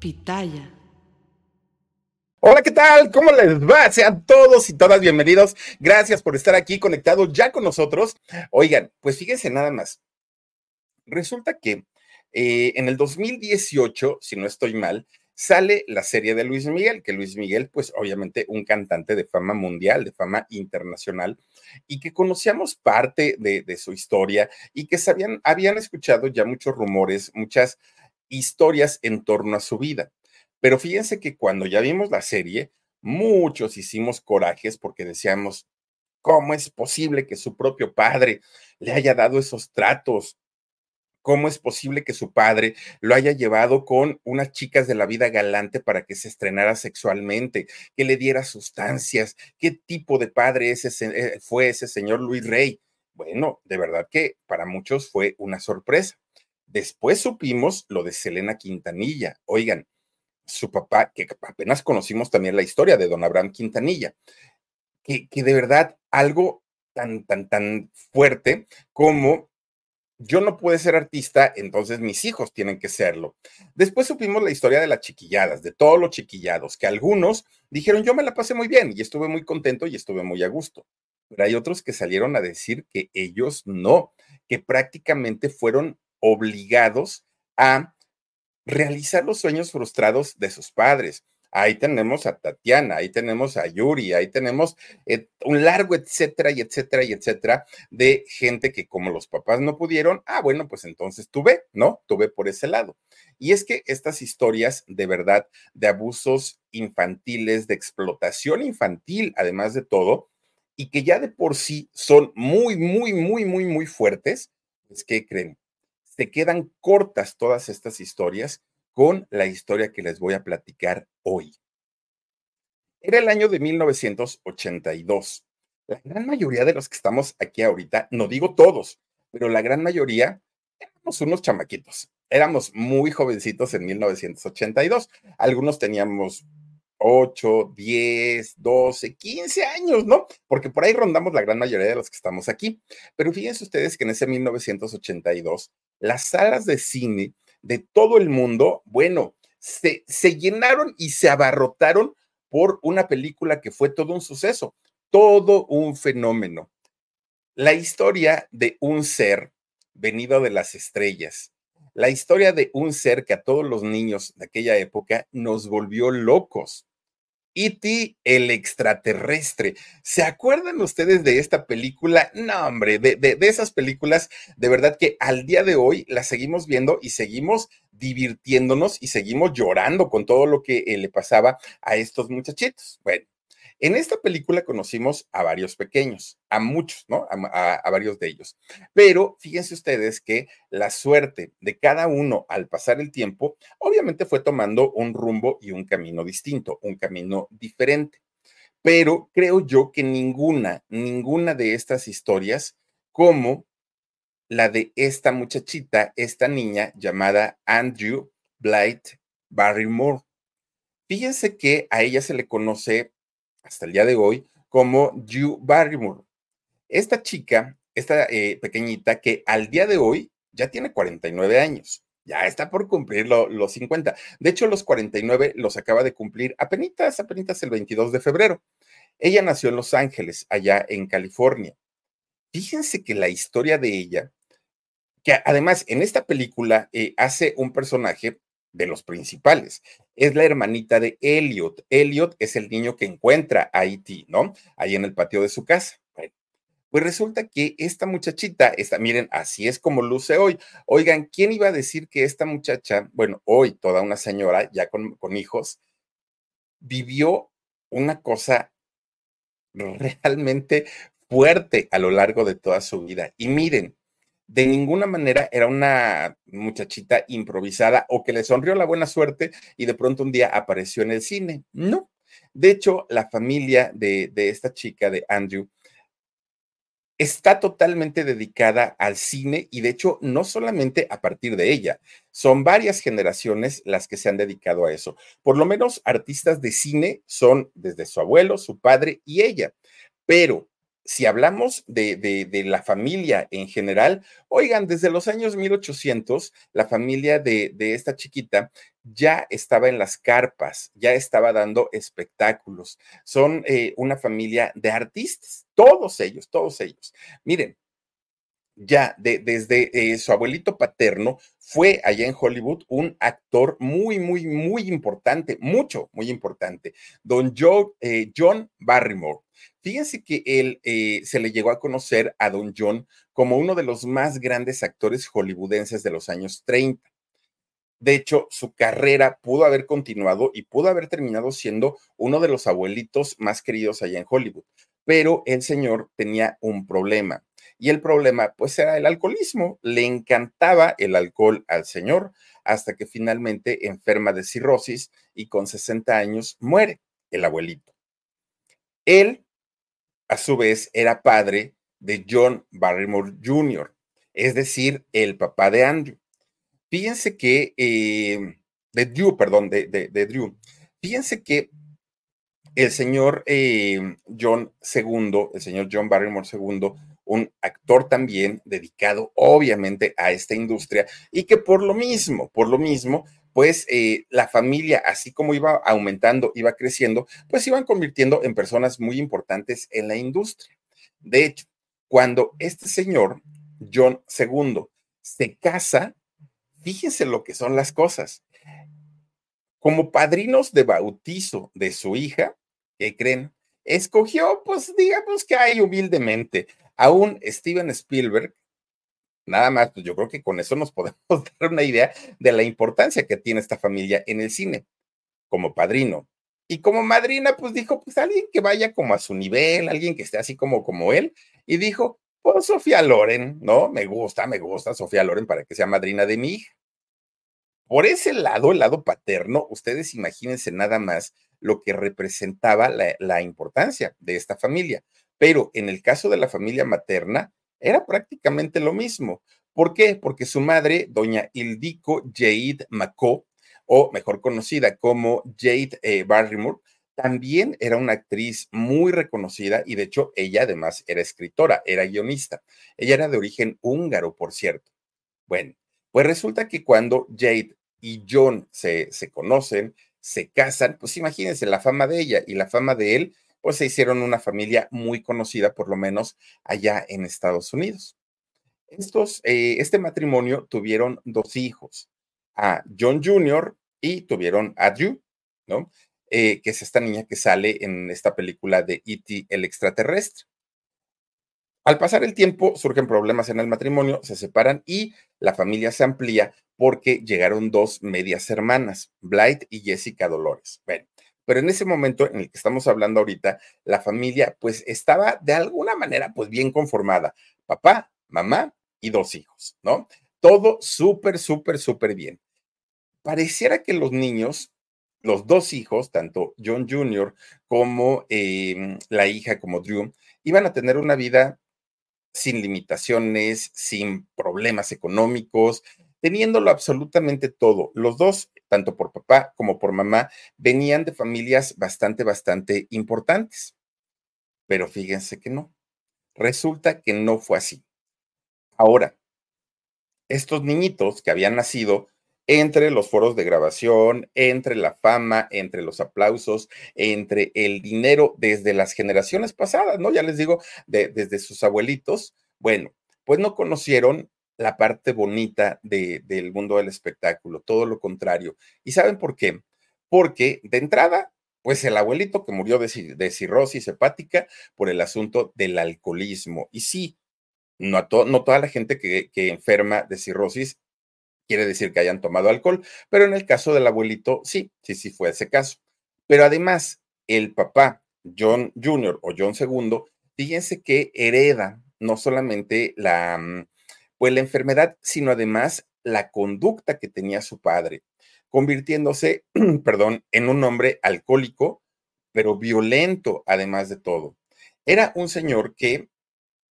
Pitaya. Hola, ¿qué tal? ¿Cómo les va? Sean todos y todas bienvenidos. Gracias por estar aquí conectados ya con nosotros. Oigan, pues fíjense nada más. Resulta que eh, en el 2018, si no estoy mal, sale la serie de Luis Miguel, que Luis Miguel, pues obviamente un cantante de fama mundial, de fama internacional, y que conocíamos parte de, de su historia y que sabían, habían escuchado ya muchos rumores, muchas historias en torno a su vida. Pero fíjense que cuando ya vimos la serie, muchos hicimos corajes porque decíamos, ¿cómo es posible que su propio padre le haya dado esos tratos? ¿Cómo es posible que su padre lo haya llevado con unas chicas de la vida galante para que se estrenara sexualmente, que le diera sustancias? ¿Qué tipo de padre ese, eh, fue ese señor Luis Rey? Bueno, de verdad que para muchos fue una sorpresa. Después supimos lo de Selena Quintanilla. Oigan, su papá, que apenas conocimos también la historia de don Abraham Quintanilla, que, que de verdad algo tan, tan, tan fuerte como yo no puedo ser artista, entonces mis hijos tienen que serlo. Después supimos la historia de las chiquilladas, de todos los chiquillados, que algunos dijeron, yo me la pasé muy bien y estuve muy contento y estuve muy a gusto. Pero hay otros que salieron a decir que ellos no, que prácticamente fueron obligados a realizar los sueños frustrados de sus padres. Ahí tenemos a Tatiana, ahí tenemos a Yuri, ahí tenemos eh, un largo etcétera y etcétera y etcétera de gente que como los papás no pudieron, ah, bueno, pues entonces tuve, ¿no? Tuve por ese lado. Y es que estas historias de verdad de abusos infantiles, de explotación infantil, además de todo, y que ya de por sí son muy, muy, muy, muy, muy fuertes, es que creen, se quedan cortas todas estas historias con la historia que les voy a platicar hoy. Era el año de 1982. La gran mayoría de los que estamos aquí ahorita, no digo todos, pero la gran mayoría éramos unos chamaquitos. Éramos muy jovencitos en 1982. Algunos teníamos 8, 10, 12, 15 años, ¿no? Porque por ahí rondamos la gran mayoría de los que estamos aquí. Pero fíjense ustedes que en ese 1982, las salas de cine de todo el mundo, bueno, se, se llenaron y se abarrotaron por una película que fue todo un suceso, todo un fenómeno. La historia de un ser venido de las estrellas, la historia de un ser que a todos los niños de aquella época nos volvió locos. E.T. el extraterrestre. ¿Se acuerdan ustedes de esta película? No, hombre, de, de, esas películas, de verdad que al día de hoy las seguimos viendo y seguimos divirtiéndonos y seguimos llorando con todo lo que eh, le pasaba a estos muchachitos. Bueno, en esta película conocimos a varios pequeños, a muchos, ¿no? A, varios de ellos. Pero fíjense ustedes que la suerte de cada uno al pasar el tiempo, obviamente fue tomando un rumbo y un camino distinto, un camino diferente. Pero creo yo que ninguna, ninguna de estas historias, como la de esta muchachita, esta niña llamada Andrew Blight Barrymore. Fíjense que a ella se le conoce hasta el día de hoy como Drew Barrymore. Esta chica, esta eh, pequeñita que al día de hoy ya tiene 49 años, ya está por cumplir los 50. De hecho, los 49 los acaba de cumplir apenas, apenas el 22 de febrero. Ella nació en Los Ángeles, allá en California. Fíjense que la historia de ella, que además en esta película eh, hace un personaje de los principales. Es la hermanita de Elliot. Elliot es el niño que encuentra a E.T., ¿no? Ahí en el patio de su casa. pues resulta que esta muchachita, esta, miren, así es como luce hoy. Oigan, ¿quién iba a decir que esta muchacha, bueno, hoy toda una señora, ya con, con hijos, vivió una cosa realmente fuerte a lo largo de toda su vida? Y miren, de ninguna manera era una muchachita improvisada o que le sonrió la buena suerte y de pronto un día apareció en el cine. No. De hecho, la familia de, esta chica, de Andrew, está totalmente dedicada al cine y de hecho no solamente a partir de ella, son varias generaciones las que se han dedicado a eso. Por lo menos artistas de cine son desde su abuelo, su padre y ella. Pero si hablamos de, la familia en general, oigan, desde los años 1800, la familia de, esta chiquita ya estaba en las carpas, ya estaba dando espectáculos. Son eh, una familia de artistas, todos ellos, todos ellos. Miren, ya desde eh, su abuelito paterno fue allá en Hollywood un actor muy, muy, muy importante, mucho, muy importante, don eh, John Barrymore. Fíjense que él eh, se le llegó a conocer a don John como uno de los más grandes actores hollywoodenses de los años 30. De hecho, su carrera pudo haber continuado y pudo haber terminado siendo uno de los abuelitos más queridos allá en Hollywood. Pero el señor tenía un problema y el problema, pues, era el alcoholismo. Le encantaba el alcohol al señor hasta que finalmente enferma de cirrosis y con 60 años muere el abuelito. Él, a su vez, era padre de John Barrymore Jr., es decir, el papá de Andrew. Fíjense que, eh, de Drew, perdón, de, Drew. Fíjense que el señor eh, John II, el señor John Barrymore II, un actor también dedicado obviamente a esta industria y que por lo mismo, por lo mismo, pues eh, la familia, así como iba aumentando, iba creciendo, pues iban convirtiendo en personas muy importantes en la industria. De hecho, cuando este señor, John II, se casa, fíjense lo que son las cosas. Como padrinos de bautizo de su hija, ¿qué creen? Escogió, pues digamos que hay humildemente, Aún Steven Spielberg, nada más, pues yo creo que con eso nos podemos dar una idea de la importancia que tiene esta familia en el cine, como padrino. Y como madrina, pues dijo, pues alguien que vaya como a su nivel, alguien que esté así como, como él, y dijo, pues Sofía Loren, ¿no? Me gusta, me gusta Sofía Loren para que sea madrina de mi hija. Por ese lado, el lado paterno, ustedes imagínense nada más lo que representaba la, la importancia de esta familia. Pero en el caso de la familia materna, era prácticamente lo mismo. ¿Por qué? Porque su madre, doña Ildico Jade Macó, o mejor conocida como Jade eh, Barrymore, también era una actriz muy reconocida y de hecho ella además era escritora, era guionista. Ella era de origen húngaro, por cierto. Bueno, pues resulta que cuando Jade y John se, se conocen, se casan, pues imagínense la fama de ella y la fama de él pues se hicieron una familia muy conocida, por lo menos allá en Estados Unidos. Estos, eh, este matrimonio tuvieron dos hijos, a John Jr. y tuvieron a Drew, ¿no? Eh, que es esta niña que sale en esta película de E.T. el extraterrestre. Al pasar el tiempo surgen problemas en el matrimonio, se separan y la familia se amplía porque llegaron dos medias hermanas, Blight y Jessica Dolores. Bueno, pero en ese momento en el que estamos hablando ahorita, la familia pues estaba de alguna manera pues bien conformada, papá, mamá y dos hijos, ¿no? Todo súper, súper, súper bien. Pareciera que los niños, los dos hijos, tanto John Jr. como em, la hija, como Drew, iban a tener una vida sin limitaciones, sin problemas económicos, teniéndolo absolutamente todo. Los dos, tanto por papá como por mamá, venían de familias bastante, bastante importantes. Pero fíjense que no. Resulta que no fue así. Ahora, estos niñitos que habían nacido entre los foros de grabación, entre la fama, entre los aplausos, entre el dinero desde las generaciones pasadas, ¿no? Ya les digo, desde sus abuelitos, bueno, pues no conocieron la parte bonita del mundo del espectáculo, todo lo contrario. ¿Y saben por qué? Porque de entrada, pues el abuelito que murió de, cirrosis hepática por el asunto del alcoholismo. Y sí, no, no toda la gente que, que enferma de cirrosis quiere decir que hayan tomado alcohol, pero en el caso del abuelito, sí, sí, sí fue ese caso. Pero además, el papá, John Jr. o John II, fíjense que hereda no solamente la, mm, pues la enfermedad, sino además la conducta que tenía su padre, convirtiéndose, perdón, en un hombre alcohólico, pero violento además de todo. Era un señor que,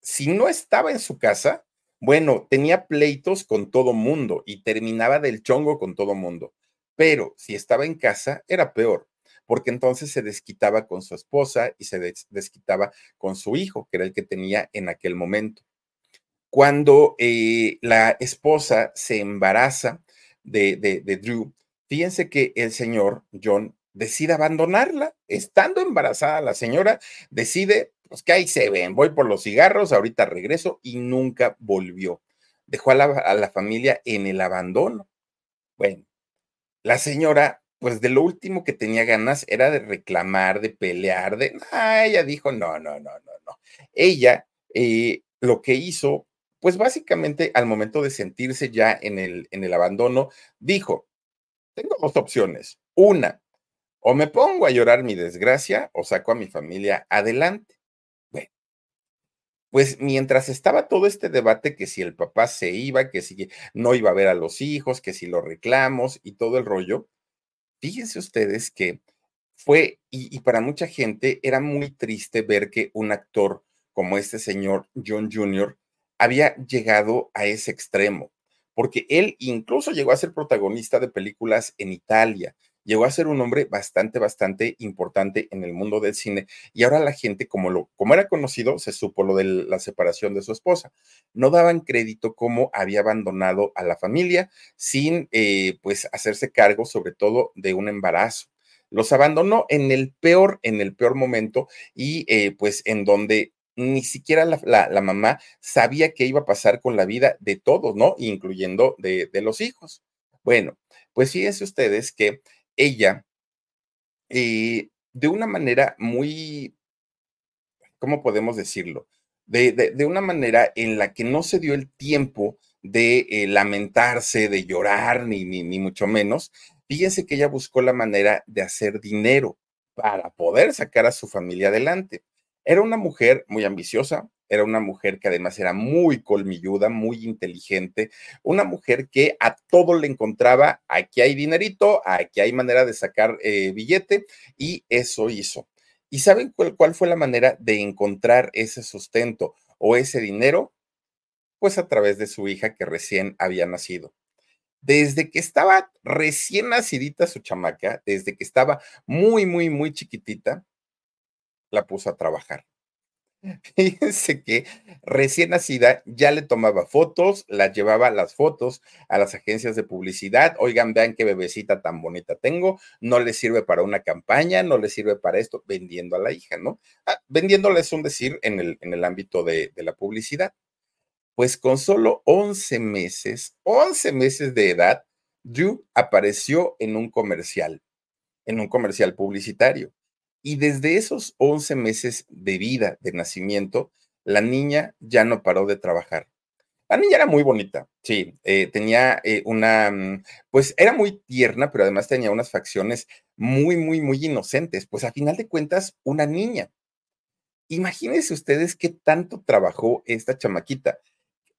si no estaba en su casa, bueno, tenía pleitos con todo mundo y terminaba del chongo con todo mundo, pero si estaba en casa, era peor, porque entonces se desquitaba con su esposa y se desquitaba con su hijo, que era el que tenía en aquel momento. Cuando eh, la esposa se embaraza de, de Drew, fíjense que el señor John decide abandonarla. Estando embarazada la señora, decide, pues que ahí se ven, voy por los cigarros, ahorita regreso y nunca volvió. Dejó a la, familia en el abandono. Bueno, la señora, pues de lo último que tenía ganas era de reclamar, de pelear, de... Ah, ella dijo, no, no, no, no, no. Ella eh, lo que hizo, pues básicamente al momento de sentirse ya en el, en el abandono, dijo, tengo dos opciones. Una, o me pongo a llorar mi desgracia o saco a mi familia adelante. Pues mientras estaba todo este debate que si el papá se iba, que si no iba a ver a los hijos, que si los reclamos y todo el rollo, fíjense ustedes que fue, y, y para mucha gente era muy triste ver que un actor como este señor John Jr. había llegado a ese extremo, porque él incluso llegó a ser protagonista de películas en Italia, llegó a ser un hombre bastante, bastante importante en el mundo del cine y ahora la gente, como, lo, como era conocido, se supo lo de la separación de su esposa. No daban crédito cómo había abandonado a la familia sin, eh, pues, hacerse cargo sobre todo de un embarazo. Los abandonó en el peor, en el peor momento y eh, pues en donde ni siquiera la, mamá sabía qué iba a pasar con la vida de todos, ¿no? Incluyendo de, de los hijos. Bueno, pues fíjense ustedes que ella, eh, de una manera muy, ¿cómo podemos decirlo? De, una manera en la que no se dio el tiempo de eh, lamentarse, de llorar, ni, ni, ni mucho menos. Fíjense que ella buscó la manera de hacer dinero para poder sacar a su familia adelante. Era una mujer muy ambiciosa, era una mujer que además era muy colmilluda, muy inteligente, una mujer que a todo le encontraba, aquí hay dinerito, aquí hay manera de sacar eh, billete, y eso hizo. ¿Y saben cuál, cuál fue la manera de encontrar ese sustento o ese dinero? Pues a través de su hija que recién había nacido. Desde que estaba recién nacidita su chamaca, desde que estaba muy, muy, muy chiquitita, la puso a trabajar Fíjense que recién nacida ya le tomaba fotos, la llevaba las fotos a las agencias de publicidad. Oigan, vean qué bebecita tan bonita tengo. No le sirve para una campaña, no le sirve para esto, vendiendo a la hija, ¿no? Ah, vendiéndole es un decir en el, en el ámbito de, de la publicidad. Pues con solo 11 meses, 11 meses de edad, Drew apareció en un comercial, en un comercial publicitario. Y desde esos 11 meses de vida, de nacimiento, la niña ya no paró de trabajar. La niña era muy bonita, sí, eh, tenía eh, una, mm, pues era muy tierna, pero además tenía unas facciones muy, muy, muy inocentes. Pues a final de cuentas, una niña. Imagínense ustedes qué tanto trabajó esta chamaquita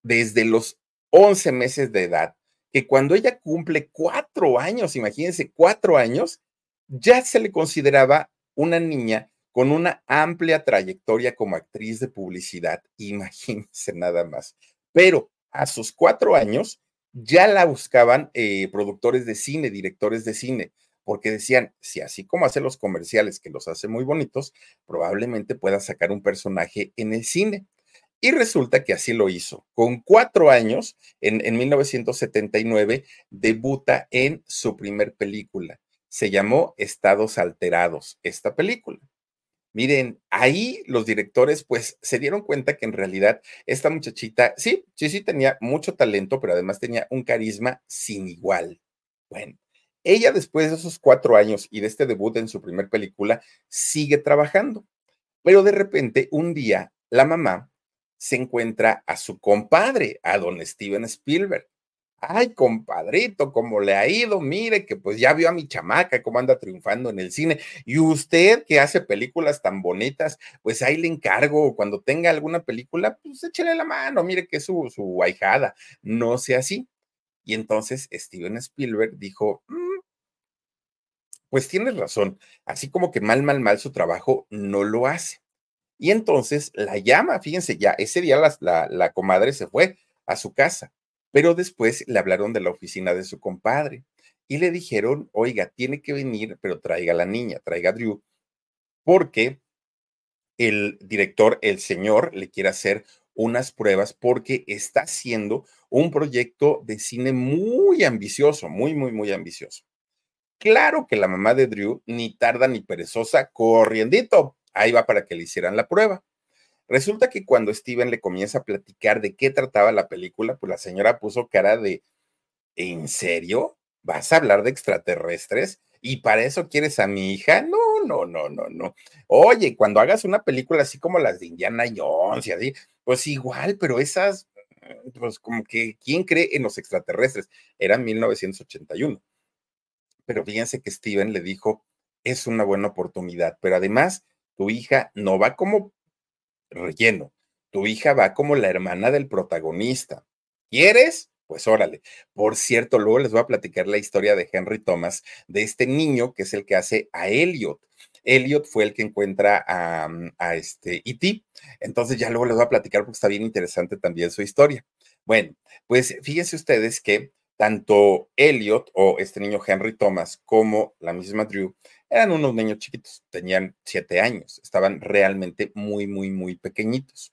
desde los 11 meses de edad, que cuando ella cumple cuatro años, imagínense, cuatro años, ya se le consideraba una niña con una amplia trayectoria como actriz de publicidad, imagínense nada más. Pero a sus cuatro años ya la buscaban eh, productores de cine, directores de cine, porque decían, si así como hace los comerciales, que los hace muy bonitos, probablemente pueda sacar un personaje en el cine. Y resulta que así lo hizo. Con cuatro años, en, en 1979, debuta en su primer película, se llamó Estados Alterados, esta película. Miren, ahí los directores pues se dieron cuenta que en realidad esta muchachita, sí, sí, sí tenía mucho talento, pero además tenía un carisma sin igual. Bueno, ella después de esos cuatro años y de este debut en su primer película, sigue trabajando. Pero de repente, un día, la mamá se encuentra a su compadre, a don Steven Spielberg. Ay, compadrito, cómo le ha ido, mire que pues ya vio a mi chamaca cómo anda triunfando en el cine. Y usted que hace películas tan bonitas, pues ahí le encargo, cuando tenga alguna película, pues échele la mano, mire que es su, su ahijada, no sea así. Y entonces Steven Spielberg dijo, mm, pues tienes razón, así como que mal, mal, mal su trabajo no lo hace. Y entonces la llama, fíjense, ya ese día la, la comadre se fue a su casa pero después le hablaron de la oficina de su compadre y le dijeron, oiga, tiene que venir, pero traiga a la niña, traiga a Drew, porque el director, el señor, le quiere hacer unas pruebas porque está haciendo un proyecto de cine muy ambicioso, muy, muy, muy ambicioso. Claro que la mamá de Drew ni tarda ni perezosa, corriendito, ahí va para que le hicieran la prueba. Resulta que cuando Steven le comienza a platicar de qué trataba la película, pues la señora puso cara de, ¿en serio? ¿Vas a hablar de extraterrestres? ¿Y para eso quieres a mi hija? No, no, no, no, no. Oye, cuando hagas una película así como las de Indiana Jones y así, pues igual, pero esas, pues como que, ¿quién cree en los extraterrestres? Era 1981. Pero fíjense que Steven le dijo, es una buena oportunidad, pero además tu hija no va como relleno, tu hija va como la hermana del protagonista. ¿Quieres? Pues órale. Por cierto, luego les voy a platicar la historia de Henry Thomas, de este niño que es el que hace a Elliot. Elliot fue el que encuentra a, mm, este E.T. Entonces ya luego les voy a platicar porque está bien interesante también su historia. Bueno, pues fíjense ustedes que tanto Elliot o este niño Henry Thomas como la misma Drew eran unos niños chiquitos, tenían siete años, estaban realmente muy, muy, muy pequeñitos.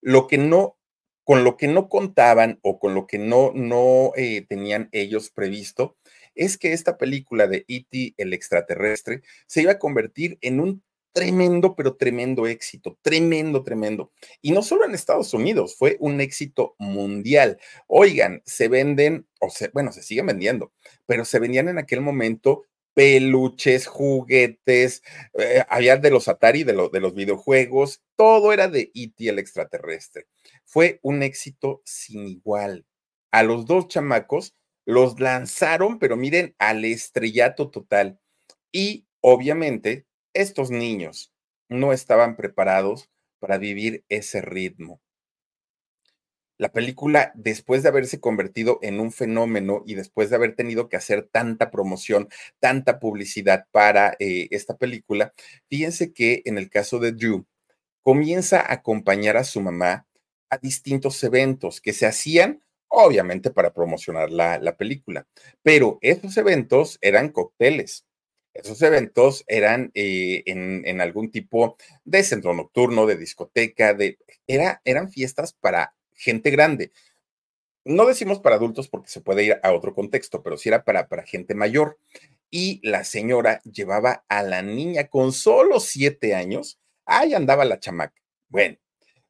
Lo que no con lo que no contaban o con lo que no, no eh, tenían ellos previsto es que esta película de E.T. el extraterrestre se iba a convertir en un tremendo, pero tremendo éxito, tremendo, tremendo. Y no solo en Estados Unidos, fue un éxito mundial. Oigan, se venden, o sea, bueno, se siguen vendiendo, pero se vendían en aquel momento peluches, juguetes, eh, había de los Atari, de, de los videojuegos, todo era de E.T. el extraterrestre. Fue un éxito sin igual. A los dos chamacos los lanzaron, pero miren, al estrellato total. Y obviamente, estos niños no estaban preparados para vivir ese ritmo la película, después de haberse convertido en un fenómeno y después de haber tenido que hacer tanta promoción, tanta publicidad para eh, esta película, fíjense que en el caso de Drew, comienza a acompañar a su mamá a distintos eventos que se hacían, obviamente, para promocionar la, película. Pero esos eventos eran cócteles. Esos eventos eran eh, en, algún tipo de centro nocturno, de discoteca, de, era, eran fiestas para gente grande. No decimos para adultos porque se puede ir a otro contexto, pero sí era para, para gente mayor. Y la señora llevaba a la niña con solo siete años. Ahí andaba la chamaca. Bueno,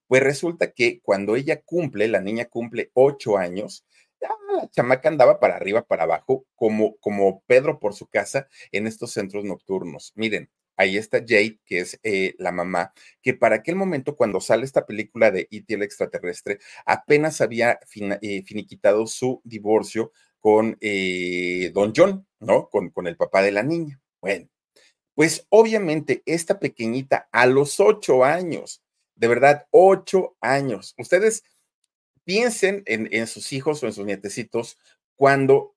pues resulta que cuando ella cumple, la niña cumple ocho años, la chamaca andaba para arriba, para abajo, como, como Pedro por su casa en estos centros nocturnos. Miren, ahí está Jade, que es eh, la mamá, que para aquel momento, cuando sale esta película de E.T. el extraterrestre, apenas había eh, finiquitado su divorcio con eh, Don John, ¿no? Con, el papá de la niña. Bueno, pues obviamente esta pequeñita a los ocho años, de verdad, ocho años, ustedes piensen en, en sus hijos o en sus nietecitos cuando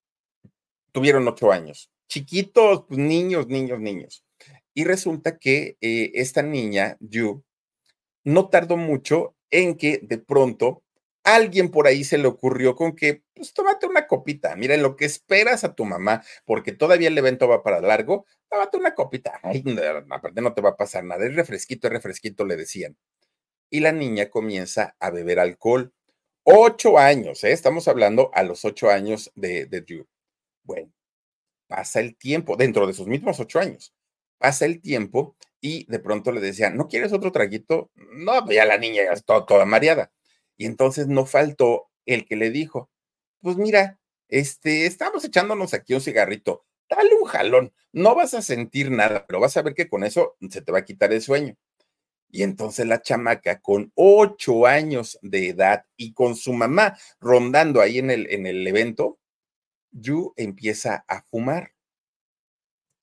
tuvieron ocho años. Chiquitos, niños, niños, niños. Y resulta que eh, esta niña, Yu, no tardó mucho en que de pronto alguien por ahí se le ocurrió con que, pues tómate una copita, mira, lo que esperas a tu mamá, porque todavía el evento va para largo, tómate una copita. Ay, aparte no te va a pasar nada, es refresquito, es refresquito, le decían. Y la niña comienza a beber alcohol. Ocho años, ¿eh? estamos hablando a los ocho años de, de Bueno, pasa el tiempo, dentro de sus mismos ocho años pasa el tiempo y de pronto le decía, ¿no quieres otro traguito? No, pues ya la niña ya está toda mareada. Y entonces no faltó el que le dijo, pues mira, este, estamos echándonos aquí un cigarrito, dale un jalón, no vas a sentir nada, pero vas a ver que con eso se te va a quitar el sueño. Y entonces la chamaca, con ocho años de edad y con su mamá rondando ahí en el, en el evento, Yu empieza a fumar.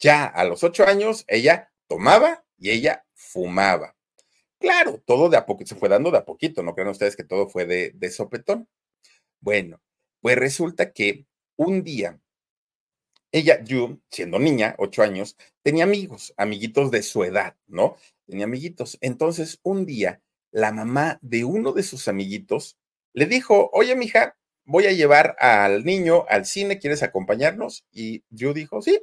Ya a los ocho años, ella tomaba y ella fumaba. Claro, todo de a poquito, se fue dando de a poquito, no crean ustedes que todo fue de, sopetón. Bueno, pues resulta que un día, ella, Yu, siendo niña, ocho años, tenía amigos, amiguitos de su edad, ¿no? Tenía amiguitos. Entonces, un día, la mamá de uno de sus amiguitos le dijo, oye, mija, voy a llevar al niño al cine, ¿quieres acompañarnos? Y yo dijo, sí,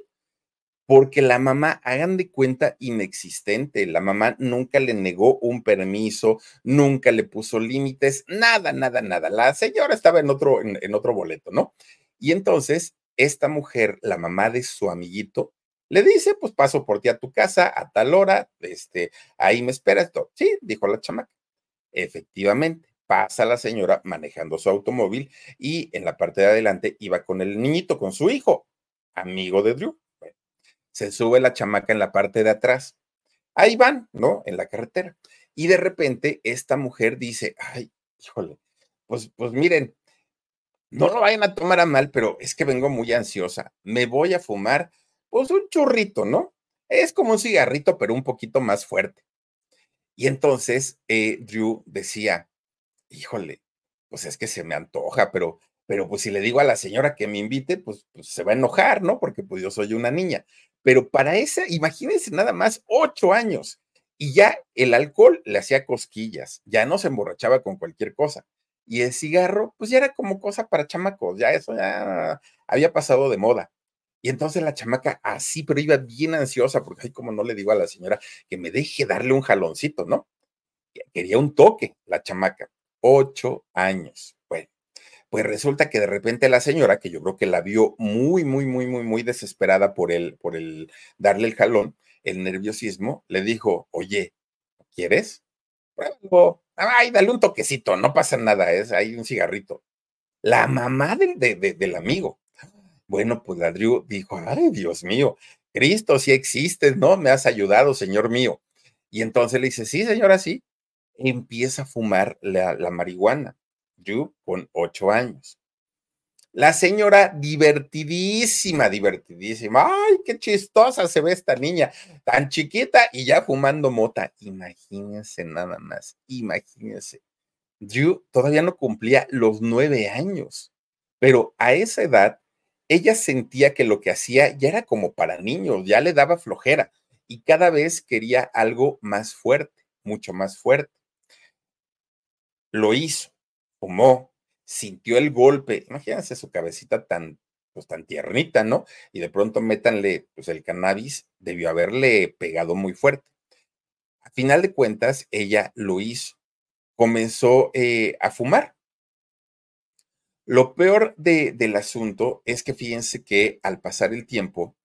porque la mamá, hagan de cuenta, inexistente. La mamá nunca le negó un permiso, nunca le puso límites, nada, nada, nada. La señora estaba en otro, en, otro boleto, ¿no? Y entonces, esta mujer, la mamá de su amiguito, le dice, pues paso por ti a tu casa a tal hora, este, ahí me esperas. Sí, dijo la chamaca. Efectivamente, pasa la señora manejando su automóvil y en la parte de adelante iba con el niñito, con su hijo, amigo de Drew se sube la chamaca en la parte de atrás. Ahí van, ¿no? En la carretera. Y de repente esta mujer dice, ay, híjole, pues, pues miren, no lo vayan a tomar a mal, pero es que vengo muy ansiosa. Me voy a fumar, pues un churrito, ¿no? Es como un cigarrito, pero un poquito más fuerte. Y entonces eh, Drew decía, híjole, pues es que se me antoja, pero, pero pues si le digo a la señora que me invite, pues, pues se va a enojar, ¿no? Porque pues yo soy una niña. Pero para esa, imagínense nada más, ocho años. Y ya el alcohol le hacía cosquillas, ya no se emborrachaba con cualquier cosa. Y el cigarro, pues ya era como cosa para chamacos, ya eso ya había pasado de moda. Y entonces la chamaca así, pero iba bien ansiosa, porque ay, como no le digo a la señora que me deje darle un jaloncito, ¿no? Quería un toque, la chamaca. Ocho años. Pues resulta que de repente la señora, que yo creo que la vio muy, muy, muy, muy, muy desesperada por el, por el darle el jalón, el nerviosismo, le dijo, oye, ¿quieres? Pruébalo. Ay, dale un toquecito, no pasa nada, es ahí un cigarrito. La mamá del, del amigo. Bueno, pues la Drew dijo, ay, Dios mío, Cristo, si existes, ¿no? Me has ayudado, Señor mío. Y entonces le dice, sí, señora, sí. Empieza a fumar la, la marihuana con ocho años. La señora divertidísima, divertidísima. Ay, qué chistosa se ve esta niña, tan chiquita y ya fumando mota. Imagínense nada más, imagínense. Drew todavía no cumplía los nueve años, pero a esa edad ella sentía que lo que hacía ya era como para niños, ya le daba flojera y cada vez quería algo más fuerte, mucho más fuerte. Lo hizo fumó, sintió el golpe, imagínense su cabecita tan, pues tan tiernita, ¿no? Y de pronto métanle, pues el cannabis debió haberle pegado muy fuerte. A final de cuentas, ella lo hizo, comenzó eh, a fumar. Lo peor del asunto es que fíjense que al pasar el tiempo,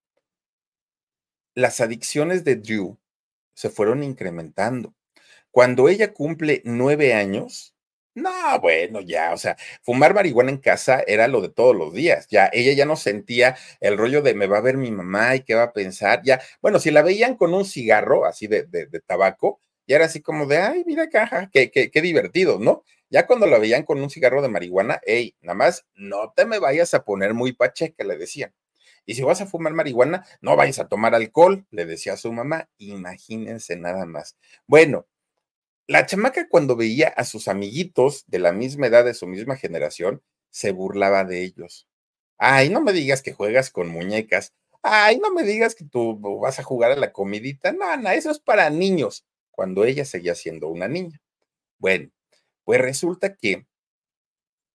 las adicciones de Drew se fueron incrementando. Cuando ella cumple nueve años, no, bueno, ya, o sea, fumar marihuana en casa era lo de todos los días. Ya, ella ya no sentía el rollo de me va a ver mi mamá y qué va a pensar. Ya, bueno, si la veían con un cigarro así de, de, tabaco, ya era así como de, ay, mira caja, qué, qué, qué divertido, ¿no? Ya cuando la veían con un cigarro de marihuana, hey, nada más, no te me vayas a poner muy pacheca, le decían. Y si vas a fumar marihuana, no vayas a tomar alcohol, le decía a su mamá. Imagínense nada más. Bueno, la chamaca cuando veía a sus amiguitos de la misma edad, de su misma generación, se burlaba de ellos. Ay, no me digas que juegas con muñecas. Ay, no me digas que tú vas a jugar a la comidita. No, no, eso es para niños, cuando ella seguía siendo una niña. Bueno, pues resulta que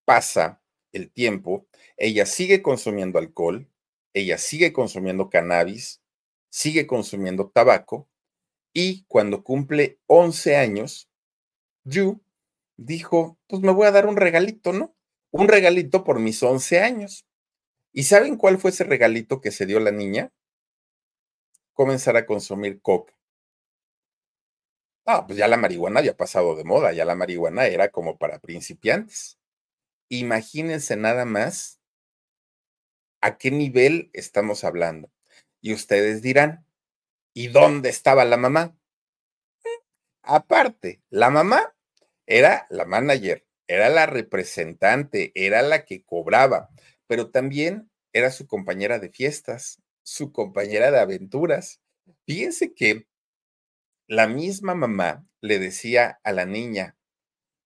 pasa el tiempo, ella sigue consumiendo alcohol, ella sigue consumiendo cannabis, sigue consumiendo tabaco, y cuando cumple 11 años, Yu dijo, pues me voy a dar un regalito, ¿no? Un regalito por mis 11 años. ¿Y saben cuál fue ese regalito que se dio la niña? Comenzar a consumir coca. Ah, pues ya la marihuana había pasado de moda, ya la marihuana era como para principiantes. Imagínense nada más a qué nivel estamos hablando. Y ustedes dirán, ¿Y dónde estaba la mamá? Aparte, la mamá era la manager, era la representante, era la que cobraba, pero también era su compañera de fiestas, su compañera de aventuras. Fíjense que la misma mamá le decía a la niña,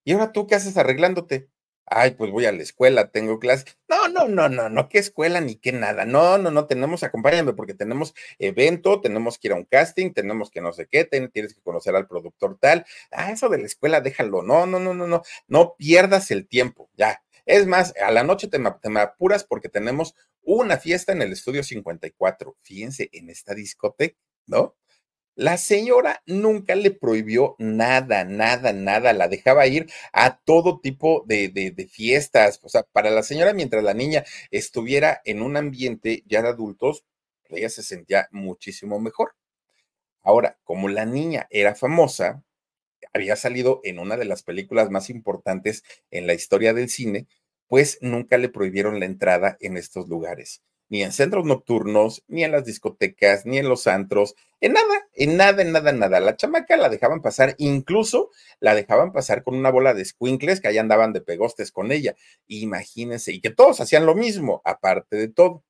¿y ahora tú qué haces arreglándote? Ay, pues voy a la escuela, tengo clase. No, no, no, no, no, qué escuela ni qué nada. No, no, no, tenemos, acompáñame porque tenemos evento, tenemos que ir a un casting, tenemos que no sé qué, tienes que conocer al productor tal. Ah, eso de la escuela, déjalo. No, no, no, no, no, no pierdas el tiempo. Ya, Es más, a la noche te te me apuras porque tenemos una fiesta en el estudio 54. Fíjense, en esta discoteca, ¿no? La señora nunca le prohibió nada, nada, nada. La dejaba ir a todo tipo de, de, fiestas. O sea, para la señora, mientras la niña estuviera en un ambiente ya de adultos, ella se sentía muchísimo mejor. Ahora, como la niña era famosa, había salido en una de las películas más importantes en la historia del cine, pues nunca le prohibieron la entrada en estos lugares ni en centros nocturnos, ni en las discotecas, ni en los antros, en nada, en nada, en nada, en nada. La chamaca la dejaban pasar, incluso la dejaban pasar con una bola de squinkles que ahí andaban de pegostes con ella. Imagínense, y que todos hacían lo mismo, aparte de todo.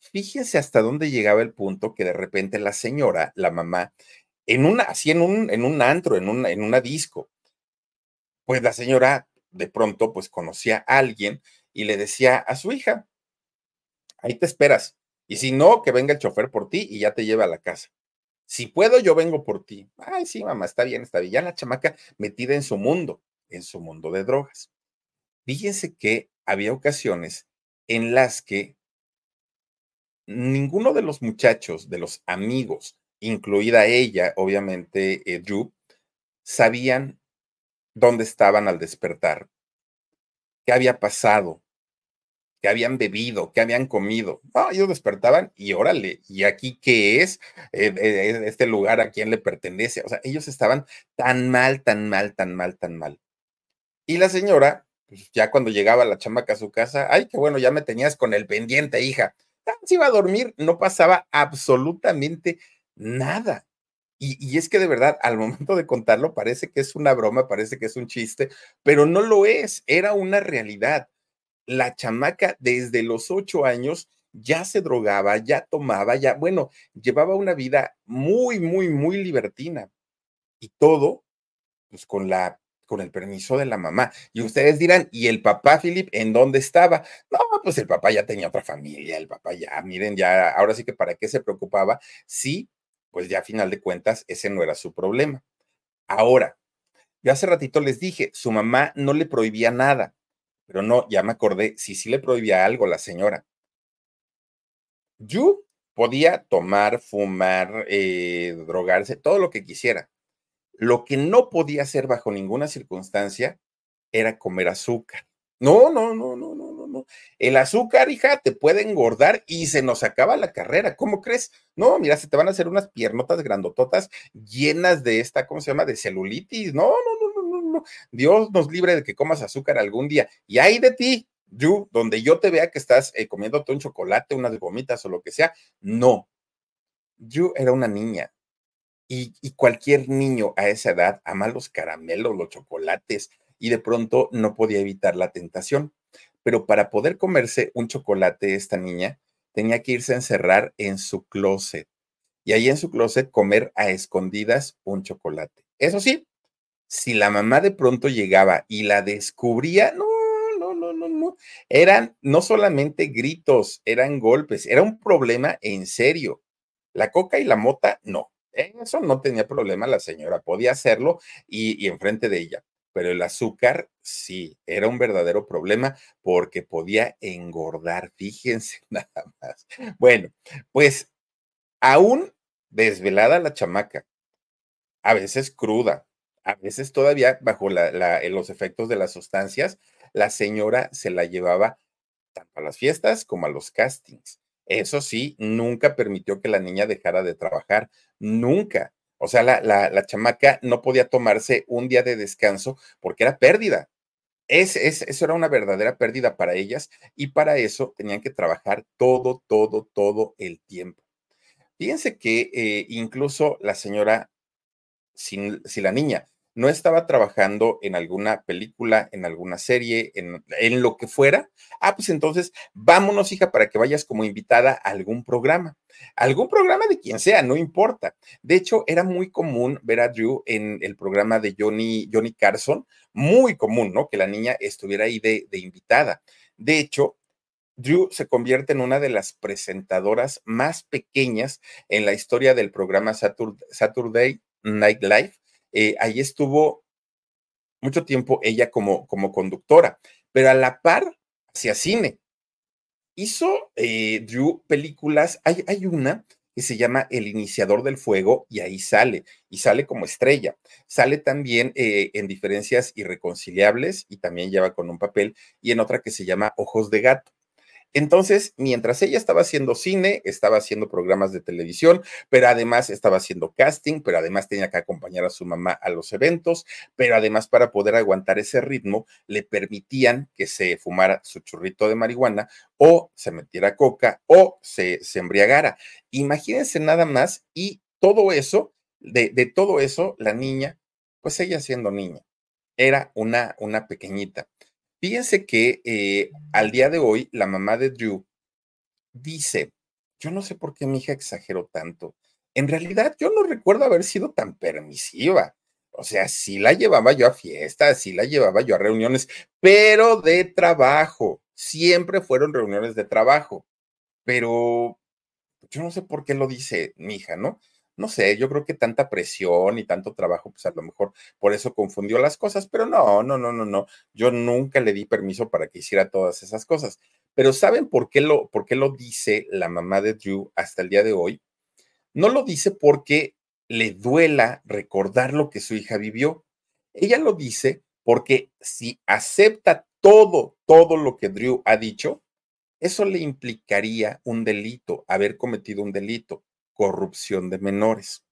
Fíjense hasta dónde llegaba el punto que de repente la señora, la mamá, en una, así en un, en un antro, en una, en una disco, pues la señora de pronto pues conocía a alguien y le decía a su hija, ahí te esperas. Y si no, que venga el chofer por ti y ya te lleve a la casa. Si puedo, yo vengo por ti. Ay, sí, mamá, está bien, está bien. Ya la chamaca metida en su mundo, en su mundo de drogas. Fíjense que había ocasiones en las que ninguno de los muchachos, de los amigos, incluida ella, obviamente, eh, sabían dónde estaban al despertar, qué había pasado, que habían bebido, que habían comido. No, ellos despertaban y órale, ¿y aquí qué es? Eh, eh, este lugar a quién le pertenece. O sea, ellos estaban tan mal, tan mal, tan mal, tan mal. Y la señora, pues ya cuando llegaba la chamaca a su casa, ay, qué bueno, ya me tenías con el pendiente, hija. Se iba a dormir, no pasaba absolutamente nada. Y, y, es que de verdad, al momento de contarlo, parece que es una broma, parece que es un chiste, pero no lo es, era una realidad la chamaca desde los ocho años ya se drogaba, ya tomaba, ya, bueno, llevaba una vida muy, muy, muy libertina. Y todo, pues con la con el permiso de la mamá. Y ustedes dirán, ¿y el papá, Philip, en dónde estaba? No, pues el papá ya tenía otra familia, el papá ya, miren, ya, ahora sí que para qué se preocupaba, sí, pues ya a final de cuentas, ese no era su problema. Ahora, yo hace ratito les dije, su mamá no le prohibía nada. Pero no, ya me acordé, si sí le prohibía algo la señora. Yo podía tomar, fumar, eh, drogarse, todo lo que quisiera. Lo que no podía hacer bajo ninguna circunstancia era comer azúcar. No, no, no, no, no, no, no. El azúcar, hija, te puede engordar y se nos acaba la carrera. ¿Cómo crees? No, mira, se te van a hacer unas piernotas grandototas llenas de esta, ¿cómo se llama? De celulitis. No, no, Dios nos libre de que comas azúcar algún día. Y hay de ti, you, donde yo te vea que estás eh, comiéndote un chocolate, unas gomitas o lo que sea. No. Yo era una niña. Y, y cualquier niño a esa edad ama los caramelos, los chocolates, y de pronto no podía evitar la tentación. Pero para poder comerse un chocolate, esta niña tenía que irse a encerrar en su closet y ahí en su closet comer a escondidas un chocolate. Eso sí, si la mamá de pronto llegaba y la descubría, no, no, no, no, no. Eran no solamente gritos, eran golpes, era un problema en serio. La coca y la mota, no. Eso no tenía problema la señora, podía hacerlo y, y enfrente de ella. Pero el azúcar, sí, era un verdadero problema porque podía engordar, fíjense nada más. Bueno, pues aún desvelada la chamaca, a veces cruda, a veces todavía bajo los efectos de las sustancias, la señora se la llevaba tanto a las fiestas como a los castings. Eso sí, nunca permitió que la niña dejara de trabajar, nunca. O sea, la, la, chamaca no podía tomarse un día de descanso porque era pérdida. Es, eso era una verdadera pérdida para ellas y para eso tenían que trabajar todo, todo, todo el tiempo. Fíjense que eh, incluso la señora, si la niña no estaba trabajando en alguna película, en alguna serie, en, en, lo que fuera, ah, pues entonces vámonos, hija, para que vayas como invitada a algún programa. Algún programa de quien sea, no importa. De hecho, era muy común ver a Drew en el programa de Johnny, Johnny Carson, muy común, ¿no? Que la niña estuviera ahí de, de invitada. De hecho, Drew se convierte en una de las presentadoras más pequeñas en la historia del programa Saturday Night Live eh, ahí estuvo mucho tiempo ella como, como conductora, pero a la par hacia cine. Hizo eh, Drew películas, hay, hay una que se llama El Iniciador del Fuego y ahí sale, y sale como estrella. Sale también eh, en Diferencias Irreconciliables y también lleva con un papel y en otra que se llama Ojos de Gato. Entonces, mientras ella estaba haciendo cine, estaba haciendo programas de televisión, pero además estaba haciendo casting, pero además tenía que acompañar a su mamá a los eventos, pero además para poder aguantar ese ritmo, le permitían que se fumara su churrito de marihuana o se metiera coca o se, embriagara. Imagínense nada más y todo eso, de, de todo eso, la niña, pues ella siendo niña, era una, una pequeñita. Fíjense que eh, al día de hoy, la mamá de Drew dice, yo no sé por qué mi hija exageró tanto. En realidad, yo no recuerdo haber sido tan permisiva. O sea, sí la llevaba yo a fiestas, sí la llevaba yo a reuniones, pero de trabajo. Siempre fueron reuniones de trabajo. Pero yo no sé por qué lo dice mi hija, ¿no? No sé, yo creo que tanta presión y tanto trabajo, pues a lo mejor por eso confundió las cosas, pero no, no, no, no, no, yo nunca le di permiso para que hiciera todas esas cosas. Pero ¿saben por qué lo, por qué lo dice la mamá de Drew hasta el día de hoy? No lo dice porque le duela recordar lo que su hija vivió. Ella lo dice porque si acepta todo, todo lo que Drew ha dicho, eso le implicaría un delito, haber cometido un delito corrupción de menores.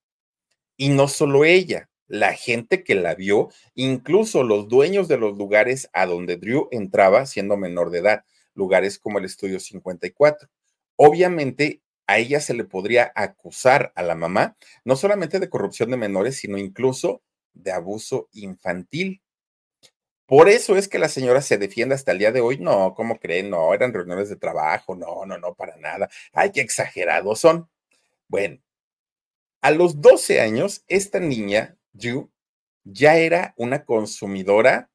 Y no solo ella, la gente que la vio, incluso los dueños de los lugares a donde Drew entraba siendo menor de edad, lugares como el Estudio 54. Obviamente, a ella se le podría acusar a la mamá, no solamente de corrupción de menores, sino incluso de abuso infantil. Por eso es que la señora se defiende hasta el día de hoy. No, ¿cómo creen? No, eran reuniones de trabajo. No, no, no, para nada. Ay, qué exagerados son. Bueno, a los 12 años, esta niña, Yu, ya era una consumidora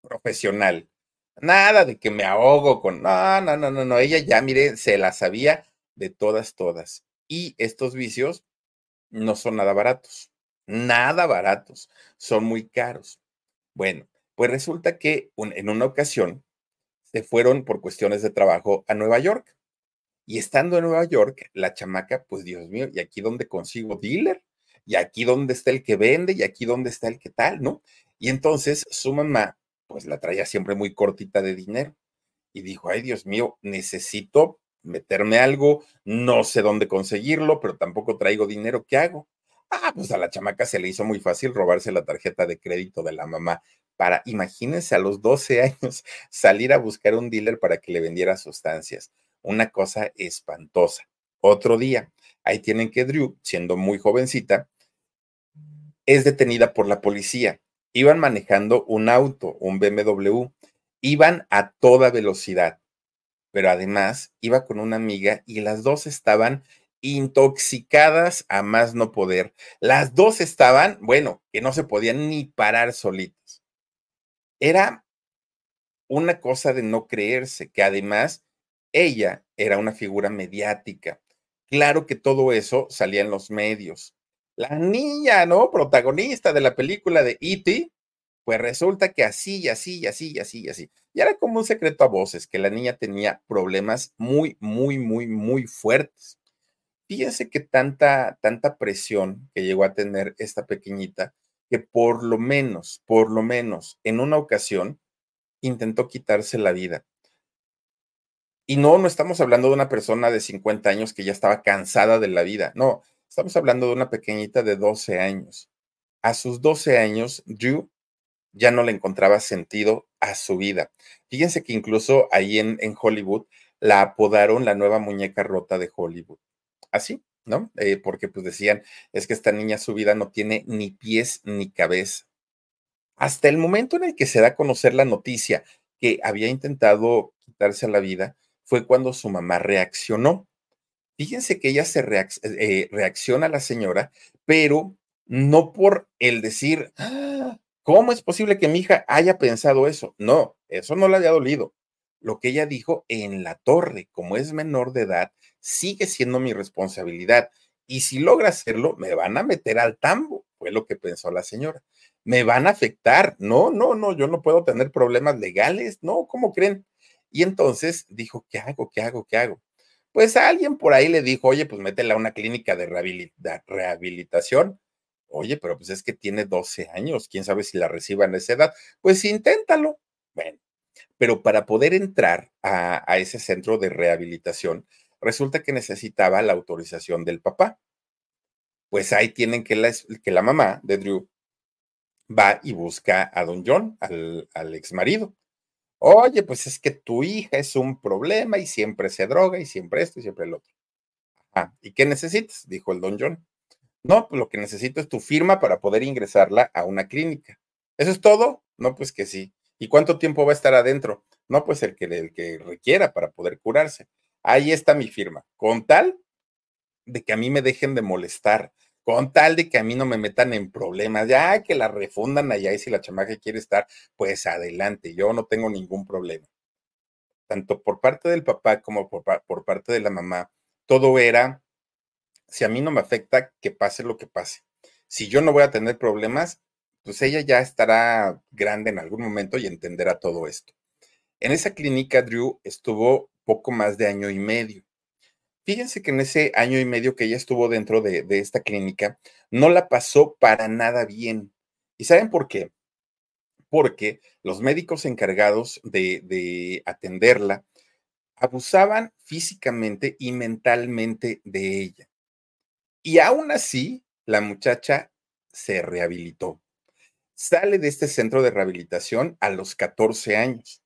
profesional. Nada de que me ahogo con, no, no, no, no, no, ella ya, mire, se la sabía de todas, todas. Y estos vicios no son nada baratos, nada baratos, son muy caros. Bueno, pues resulta que en una ocasión se fueron por cuestiones de trabajo a Nueva York. Y estando en Nueva York, la chamaca, pues Dios mío, ¿y aquí dónde consigo dealer? ¿Y aquí dónde está el que vende? ¿Y aquí dónde está el que tal? ¿No? Y entonces su mamá, pues la traía siempre muy cortita de dinero. Y dijo, ay Dios mío, necesito meterme algo, no sé dónde conseguirlo, pero tampoco traigo dinero, ¿qué hago? Ah, pues a la chamaca se le hizo muy fácil robarse la tarjeta de crédito de la mamá para, imagínense, a los 12 años salir a buscar un dealer para que le vendiera sustancias una cosa espantosa. Otro día, ahí tienen que Drew, siendo muy jovencita, es detenida por la policía. Iban manejando un auto, un BMW, iban a toda velocidad, pero además iba con una amiga y las dos estaban intoxicadas a más no poder. Las dos estaban, bueno, que no se podían ni parar solitas. Era una cosa de no creerse, que además ella era una figura mediática. Claro que todo eso salía en los medios. La niña, ¿no? Protagonista de la película de E.T., pues resulta que así y así y así y así y así. Y era como un secreto a voces que la niña tenía problemas muy, muy, muy, muy fuertes. Fíjense que tanta, tanta presión que llegó a tener esta pequeñita, que por lo menos, por lo menos, en una ocasión intentó quitarse la vida. Y no, no estamos hablando de una persona de 50 años que ya estaba cansada de la vida. No, estamos hablando de una pequeñita de 12 años. A sus 12 años, Drew ya no le encontraba sentido a su vida. Fíjense que incluso ahí en, en Hollywood la apodaron la nueva muñeca rota de Hollywood. Así, ¿no? Eh, porque pues decían, es que esta niña su vida no tiene ni pies ni cabeza. Hasta el momento en el que se da a conocer la noticia que había intentado quitarse la vida, fue cuando su mamá reaccionó. Fíjense que ella se eh, reacciona a la señora, pero no por el decir, ah, ¿cómo es posible que mi hija haya pensado eso? No, eso no le había dolido. Lo que ella dijo en la torre, como es menor de edad, sigue siendo mi responsabilidad. Y si logra hacerlo, me van a meter al tambo, fue lo que pensó la señora. me van a afectar. No, no, no, yo no puedo tener problemas legales. No, ¿cómo creen? Y entonces dijo, ¿qué hago? ¿Qué hago? ¿Qué hago? Pues a alguien por ahí le dijo, oye, pues métela a una clínica de rehabilitación. Oye, pero pues es que tiene 12 años, quién sabe si la reciba en esa edad. Pues inténtalo. Bueno, pero para poder entrar a, a ese centro de rehabilitación, resulta que necesitaba la autorización del papá. Pues ahí tienen que la, que la mamá de Drew va y busca a don John, al, al ex marido. Oye, pues es que tu hija es un problema y siempre se droga y siempre esto y siempre el otro. ¿y qué necesitas? Dijo el don John. No, pues lo que necesito es tu firma para poder ingresarla a una clínica. ¿Eso es todo? No, pues que sí. ¿Y cuánto tiempo va a estar adentro? No, pues el que, el que requiera para poder curarse. Ahí está mi firma. Con tal de que a mí me dejen de molestar, con tal de que a mí no me metan en problemas, ya que la refundan allá y si la chamaca quiere estar, pues adelante, yo no tengo ningún problema. Tanto por parte del papá como por, por parte de la mamá, todo era, si a mí no me afecta, que pase lo que pase. Si yo no voy a tener problemas, pues ella ya estará grande en algún momento y entenderá todo esto. En esa clínica, Drew estuvo poco más de año y medio. Fíjense que en ese año y medio que ella estuvo dentro de, esta clínica, no la pasó para nada bien. ¿Y saben por qué? Porque los médicos encargados de, de atenderla abusaban físicamente y mentalmente de ella. Y aún así, la muchacha se rehabilitó. Sale de este centro de rehabilitación a los 14 años.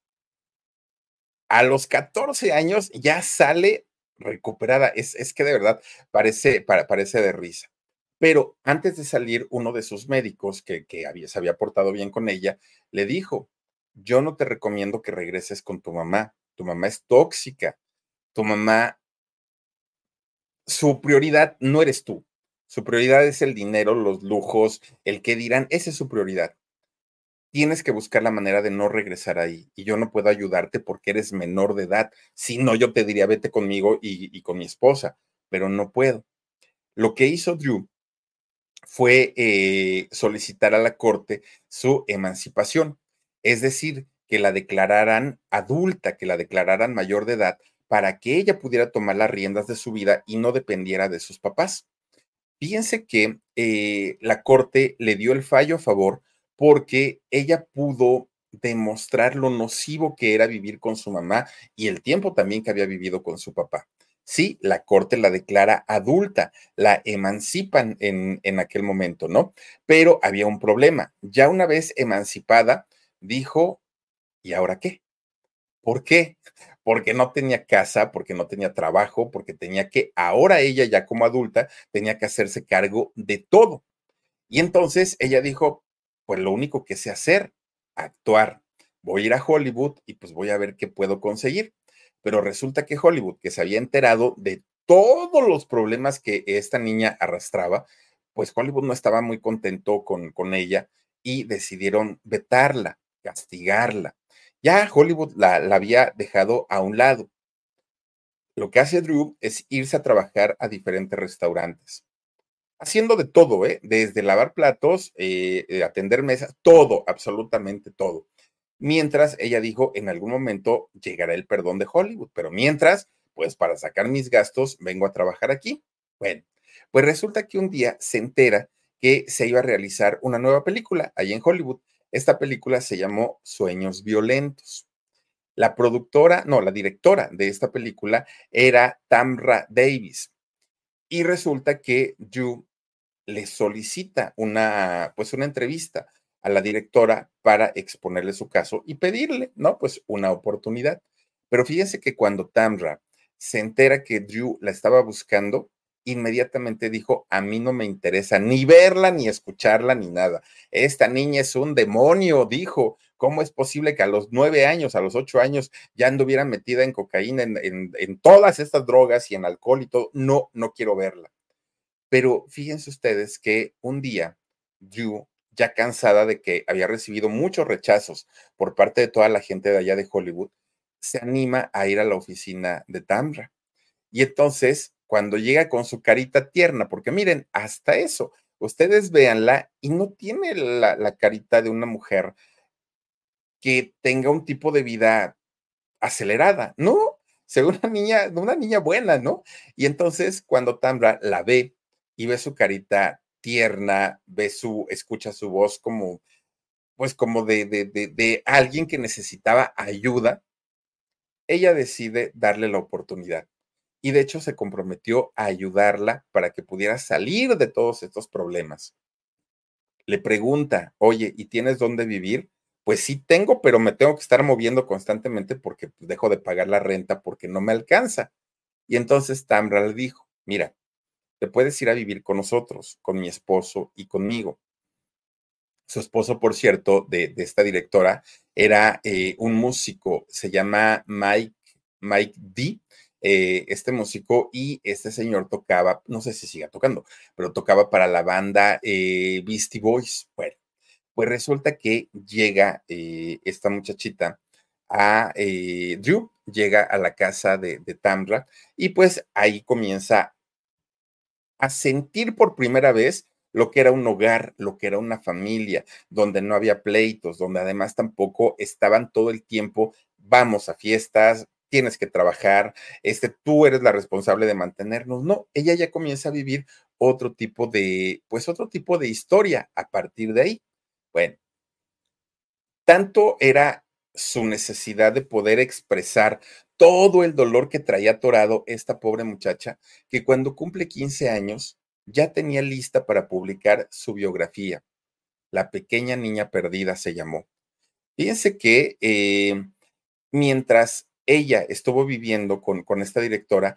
A los 14 años ya sale recuperada. Es, es que de verdad parece, parece de risa. Pero antes de salir, uno de sus médicos, que, que había, se había portado bien con ella, le dijo, yo no te recomiendo que regreses con tu mamá. Tu mamá es tóxica. Tu mamá, su prioridad no eres tú. Su prioridad es el dinero, los lujos, el que dirán, esa es su prioridad tienes que buscar la manera de no regresar ahí. Y yo no puedo ayudarte porque eres menor de edad. Si no, yo te diría, vete conmigo y, con mi esposa, pero no puedo. Lo que hizo Drew fue eh, solicitar a la corte su emancipación, es decir, que la declararan adulta, que la declararan mayor de edad, para que ella pudiera tomar las riendas de su vida y no dependiera de sus papás. Fíjense que eh, la corte le dio el fallo a favor porque ella pudo demostrar lo nocivo que era vivir con su mamá y el tiempo también que había vivido con su papá. Sí, la corte la declara adulta, la emancipan en, en aquel momento, ¿no? Pero había un problema. Ya una vez emancipada, dijo, ¿y ahora qué? ¿Por qué? Porque no tenía casa, porque no tenía trabajo, porque tenía que, ahora ella ya como adulta, tenía que hacerse cargo de todo. Y entonces ella dijo, pues lo único que sé hacer, actuar. Voy a ir a Hollywood y pues voy a ver qué puedo conseguir. Pero resulta que Hollywood, que se había enterado de todos los problemas que esta niña arrastraba, pues Hollywood no estaba muy contento con, con ella y decidieron vetarla, castigarla. Ya Hollywood la, la había dejado a un lado. Lo que hace Drew es irse a trabajar a diferentes restaurantes haciendo de todo, ¿eh? Desde lavar platos, eh, eh, atender mesas, todo, absolutamente todo. Mientras ella dijo, en algún momento llegará el perdón de Hollywood, pero mientras, pues para sacar mis gastos, vengo a trabajar aquí. Bueno, pues resulta que un día se entera que se iba a realizar una nueva película ahí en Hollywood. Esta película se llamó Sueños Violentos. La productora, no, la directora de esta película era Tamra Davis. Y resulta que Yu le solicita una, pues una entrevista a la directora para exponerle su caso y pedirle, ¿no? Pues una oportunidad. Pero fíjense que cuando Tamra se entera que Drew la estaba buscando, inmediatamente dijo, a mí no me interesa ni verla, ni escucharla, ni nada. Esta niña es un demonio, dijo. ¿Cómo es posible que a los nueve años, a los ocho años, ya anduviera metida en cocaína, en, en todas estas drogas y en alcohol y todo? No, no quiero verla. Pero fíjense ustedes que un día, Drew, ya cansada de que había recibido muchos rechazos por parte de toda la gente de allá de Hollywood, se anima a ir a la oficina de Tamra. Y entonces, cuando llega con su carita tierna, porque miren, hasta eso, ustedes véanla y no tiene la, la carita de una mujer que tenga un tipo de vida acelerada, ¿no? Se ve una niña, una niña buena, ¿no? Y entonces cuando Tambra la ve y ve su carita tierna, ve su, escucha su voz como, pues como de, de, de, de alguien que necesitaba ayuda, ella decide darle la oportunidad. Y de hecho se comprometió a ayudarla para que pudiera salir de todos estos problemas. Le pregunta, oye, ¿y tienes dónde vivir? Pues sí tengo, pero me tengo que estar moviendo constantemente porque pues, dejo de pagar la renta porque no me alcanza. Y entonces Tamra le dijo, mira, te puedes ir a vivir con nosotros, con mi esposo y conmigo. Su esposo, por cierto, de, esta directora, era eh, un músico, se llama Mike, Mike D. Eh, este músico y este señor tocaba, no sé si siga tocando, pero tocaba para la banda eh, Beastie Boys. Bueno, pues resulta que llega esta muchachita a Drew, llega a la casa de, de Tamra y pues ahí comienza a sentir por primera vez lo que era un hogar, lo que era una familia, donde no había pleitos, donde además tampoco estaban todo el tiempo, vamos a fiestas, tienes que trabajar, este, tú eres la responsable de mantenernos. No, ella ya comienza a vivir otro tipo de, pues otro tipo de historia a partir de ahí. Bueno, tanto era su necesidad de poder expresar todo el dolor que traía atorado esta pobre muchacha, que cuando cumple 15 años ya tenía lista para publicar su biografía. La pequeña niña perdida se llamó. Fíjense que eh, mientras ella estuvo viviendo con, con esta directora,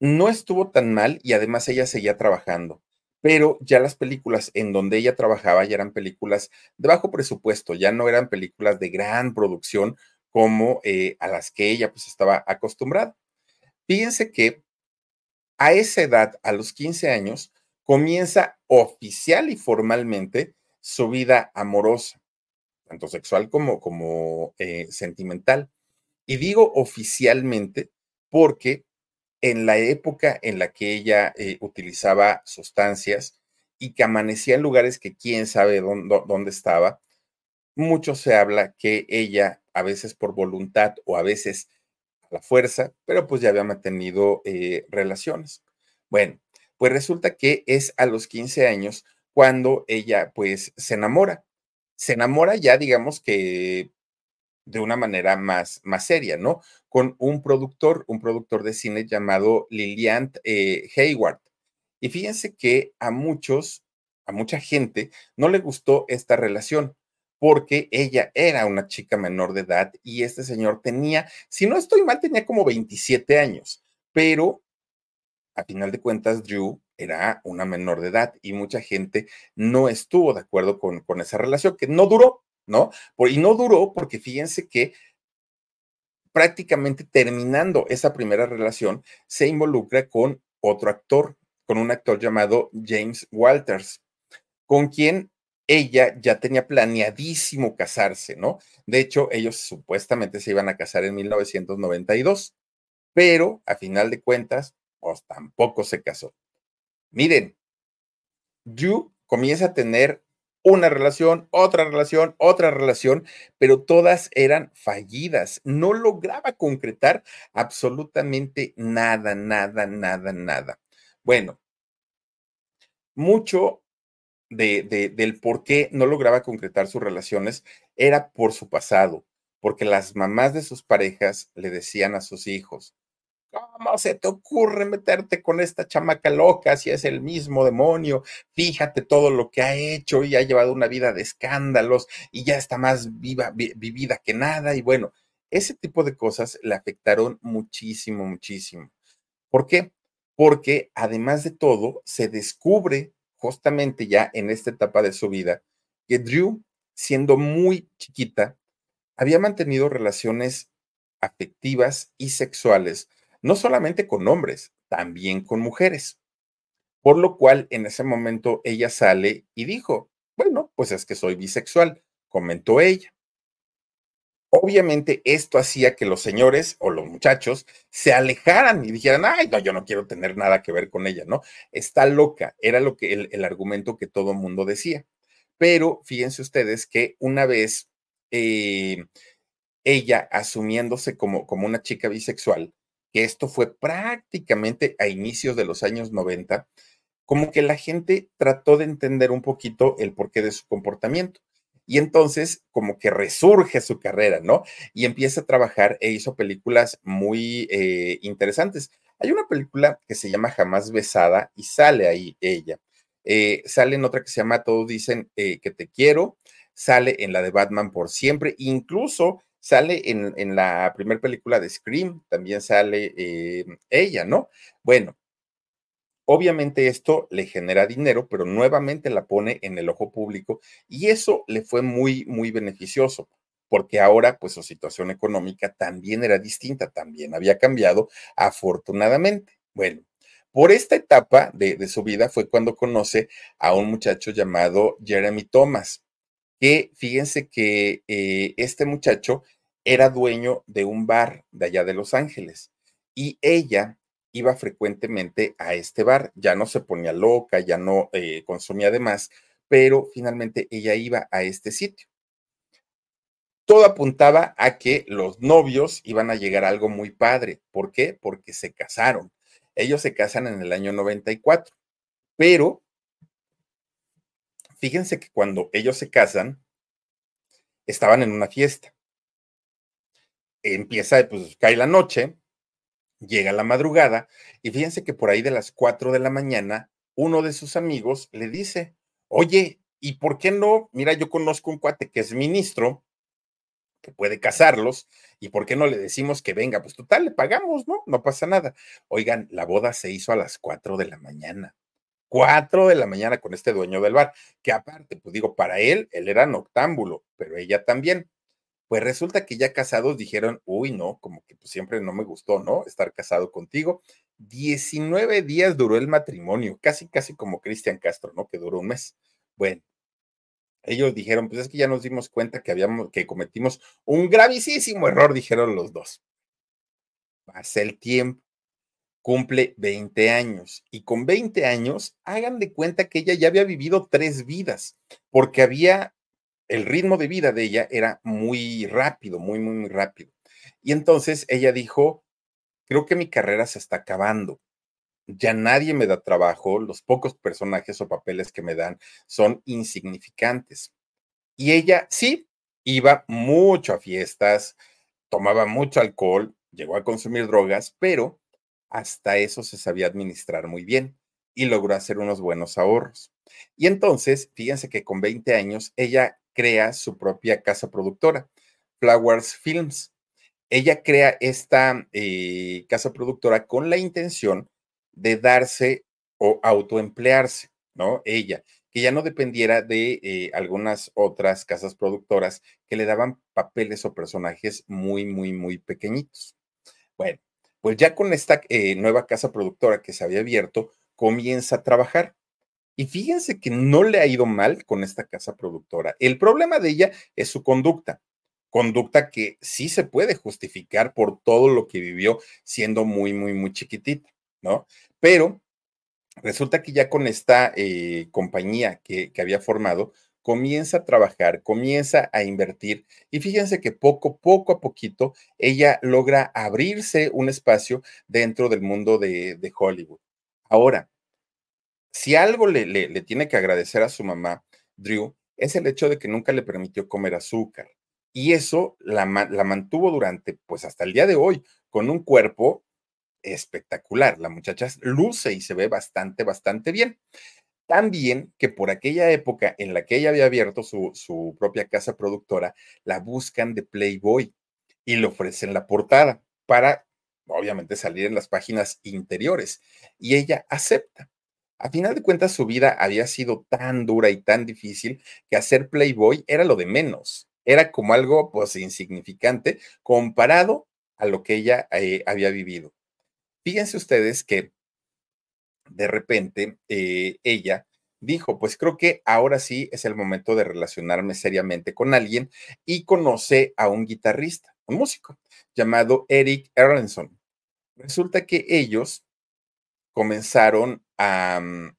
no estuvo tan mal y además ella seguía trabajando pero ya las películas en donde ella trabajaba ya eran películas de bajo presupuesto, ya no eran películas de gran producción como eh, a las que ella pues estaba acostumbrada. Fíjense que a esa edad, a los 15 años, comienza oficial y formalmente su vida amorosa, tanto sexual como, como eh, sentimental. Y digo oficialmente porque en la época en la que ella eh, utilizaba sustancias y que amanecía en lugares que quién sabe dónde, dónde, estaba, mucho se habla que ella, a veces por voluntad o a veces a la fuerza, pero pues ya había mantenido eh, relaciones. Bueno, pues resulta que es a los 15 años cuando ella pues se enamora. Se enamora ya, digamos que de una manera más, más seria, ¿no? Con un productor, un productor de cine llamado Lilian eh, Hayward. Y fíjense que a muchos, a mucha gente, no le gustó esta relación porque ella era una chica menor de edad y este señor tenía, si no estoy mal, tenía como 27 años, pero a final de cuentas, Drew era una menor de edad y mucha gente no estuvo de acuerdo con, con esa relación, que no duró, ¿no? y no duró porque fíjense que prácticamente terminando esa primera relación, se involucra con otro actor, con un actor llamado James Walters, con quien ella ya tenía planeadísimo casarse, ¿no? De hecho, ellos supuestamente se iban a casar en 1992, pero a final de cuentas, pues tampoco se casó. Miren, Yu comienza a tener una relación, otra relación, otra relación, pero todas eran fallidas. No lograba concretar absolutamente nada, nada, nada, nada. Bueno, mucho de, de, del por qué no lograba concretar sus relaciones era por su pasado, porque las mamás de sus parejas le decían a sus hijos, ¿Cómo se te ocurre meterte con esta chamaca loca si es el mismo demonio? Fíjate todo lo que ha hecho y ha llevado una vida de escándalos y ya está más viva, vivida que nada. Y bueno, ese tipo de cosas le afectaron muchísimo, muchísimo. ¿Por qué? Porque además de todo, se descubre justamente ya en esta etapa de su vida que Drew, siendo muy chiquita, había mantenido relaciones afectivas y sexuales no solamente con hombres, también con mujeres. Por lo cual, en ese momento, ella sale y dijo, bueno, pues es que soy bisexual, comentó ella. Obviamente esto hacía que los señores o los muchachos se alejaran y dijeran, ay, no, yo no quiero tener nada que ver con ella, ¿no? Está loca, era lo que el, argumento que todo el mundo decía. Pero fíjense ustedes que una vez eh, ella asumiéndose como, como una chica bisexual, que esto fue prácticamente a inicios de los años 90, como que la gente trató de entender un poquito el porqué de su comportamiento y entonces como que resurge su carrera, ¿no? Y empieza a trabajar e hizo películas muy eh, interesantes. Hay una película que se llama Jamás Besada y sale ahí ella. Eh, sale en otra que se llama Todos dicen eh, que te quiero, sale en la de Batman por siempre, incluso sale en, en la primera película de Scream, también sale ella, ¿no? Bueno, Obviamente esto le genera dinero, pero nuevamente la pone en el ojo público y eso le fue muy, muy beneficioso, porque ahora pues su situación económica también era distinta, también había cambiado afortunadamente. Bueno, por esta etapa de, su vida fue cuando conoce a un muchacho llamado Jeremy Thomas, que fíjense que eh, este muchacho era dueño de un bar de allá de Los Ángeles y ella iba frecuentemente a este bar, ya no se ponía loca, ya no eh, consumía de más, pero finalmente ella iba a este sitio. Todo apuntaba a que los novios iban a llegar algo muy padre. ¿Por qué? Porque se casaron. Ellos se casan en el año 94, pero fíjense que cuando ellos se casan, estaban en una fiesta. Empieza, pues cae la noche, Llega la madrugada y fíjense que por ahí de las 4 de la mañana, uno de sus amigos le dice, oye, ¿y por qué no? Mira, yo conozco un cuate que es ministro, que puede casarlos, ¿y por qué no le decimos que venga? Pues total, le pagamos, ¿no? No pasa nada. Oigan, la boda se hizo a las 4 de la mañana. 4 de la mañana con este dueño del bar, que aparte, pues digo, para él, él era noctámbulo, pero ella también. Pues resulta que ya casados dijeron, uy, no, como que pues siempre no me gustó, ¿no? Estar casado contigo. 19 días duró el matrimonio, casi, casi como Cristian Castro, ¿no? Que duró un mes. Bueno, ellos dijeron, pues es que ya nos dimos cuenta que habíamos, que cometimos un gravísimo error, dijeron los dos. Pasa el tiempo, cumple 20 años y con 20 años, hagan de cuenta que ella ya había vivido tres vidas, porque había el ritmo de vida de ella era muy rápido, muy, muy, muy rápido. Y entonces ella dijo, creo que mi carrera se está acabando. Ya nadie me da trabajo, los pocos personajes o papeles que me dan son insignificantes. Y ella sí, iba mucho a fiestas, tomaba mucho alcohol, llegó a consumir drogas, pero hasta eso se sabía administrar muy bien y logró hacer unos buenos ahorros. Y entonces, fíjense que con 20 años, ella crea su propia casa productora, Flowers Films. Ella crea esta eh, casa productora con la intención de darse o autoemplearse, ¿no? Ella, que ya no dependiera de eh, algunas otras casas productoras que le daban papeles o personajes muy, muy, muy pequeñitos. Bueno, pues ya con esta eh, nueva casa productora que se había abierto, comienza a trabajar. Y fíjense que no le ha ido mal con esta casa productora. El problema de ella es su conducta, conducta que sí se puede justificar por todo lo que vivió siendo muy, muy, muy chiquitita, ¿no? Pero resulta que ya con esta eh, compañía que, había formado, comienza a trabajar, comienza a invertir y fíjense que poco, poco a poquito ella logra abrirse un espacio dentro del mundo de, de Hollywood. Ahora, si algo le, tiene que agradecer a su mamá, Drew, es el hecho de que nunca le permitió comer azúcar. Y eso la, mantuvo durante, pues hasta el día de hoy, con un cuerpo espectacular. La muchacha luce y se ve bastante, bastante bien. También que por aquella época en la que ella había abierto su propia casa productora, la buscan de Playboy y le ofrecen la portada para, obviamente, salir en las páginas interiores. Y ella acepta. A final de cuentas, su vida había sido tan dura y tan difícil que hacer Playboy era lo de menos. Era como algo, pues, insignificante comparado a lo que ella eh, había vivido. Fíjense ustedes que de repente eh, ella dijo, pues creo que ahora sí es el momento de relacionarme seriamente con alguien y conoce a un guitarrista, un músico llamado Eric Erlenson. Resulta que ellos comenzaron a, mm,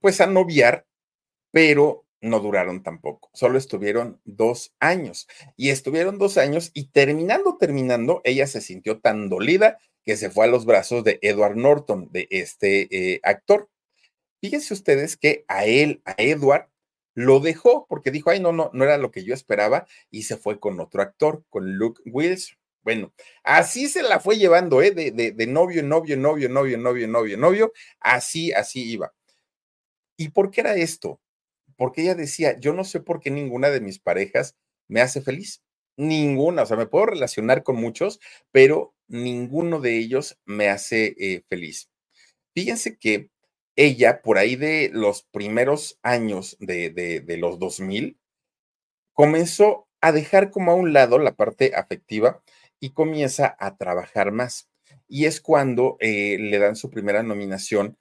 pues a noviar, pero no duraron tampoco, solo estuvieron dos años y estuvieron dos años y terminando, terminando, ella se sintió tan dolida que se fue a los brazos de Edward Norton, de este eh, actor. Fíjense ustedes que a él, a Edward, lo dejó porque dijo, ay, no, no, no era lo que yo esperaba y se fue con otro actor, con Luke Wilson. Bueno, así se la fue llevando, ¿eh? De, de, de novio, novio, novio, novio, novio, novio, novio, así, así iba. ¿Y por qué era esto? Porque ella decía, yo no sé por qué ninguna de mis parejas me hace feliz. Ninguna, o sea, me puedo relacionar con muchos, pero ninguno de ellos me hace eh, feliz. Fíjense que ella, por ahí de los primeros años de, de, los 2000, comenzó a dejar como a un lado la parte afectiva y comienza a trabajar más. Y es cuando eh, le dan su primera nominación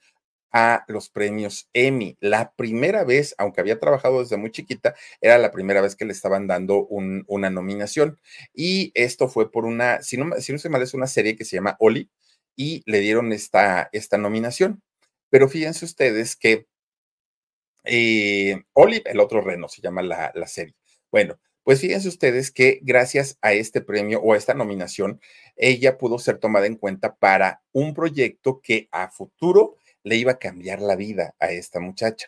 a los premios Emmy. La primera vez, aunque había trabajado desde muy chiquita, era la primera vez que le estaban dando una nominación. Y esto fue por una, si no, si no se mal, es una serie que se llama Oli, y le dieron esta, esta nominación. Pero fíjense ustedes que eh, Olive, el otro reno, se llama la, la serie. Bueno, pues fíjense ustedes que gracias a este premio o a esta nominación, ella pudo ser tomada en cuenta para un proyecto que a futuro le iba a cambiar la vida a esta muchacha.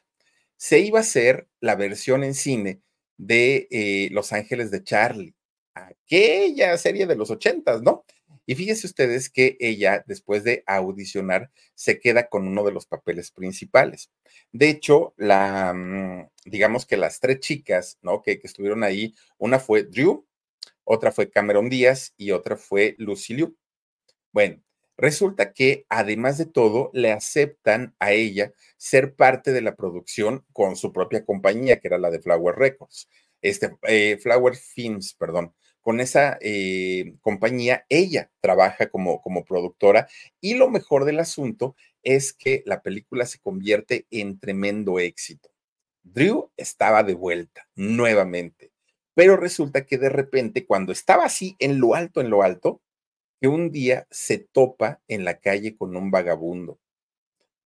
Se iba a hacer la versión en cine de eh, Los Ángeles de Charlie, aquella serie de los ochentas, ¿no? Y fíjense ustedes que ella, después de audicionar, se queda con uno de los papeles principales. De hecho, la, mm, digamos que las tres chicas, ¿no? Que, que estuvieron ahí, una fue Drew, otra fue Cameron Díaz y otra fue Lucy Liu. Bueno, resulta que además de todo, le aceptan a ella ser parte de la producción con su propia compañía, que era la de Flower Records, este, eh, Flower Films, perdón con esa eh, compañía, ella trabaja como, como productora y lo mejor del asunto es que la película se convierte en tremendo éxito. Drew estaba de vuelta nuevamente, pero resulta que de repente cuando estaba así en lo alto, en lo alto, que un día se topa en la calle con un vagabundo.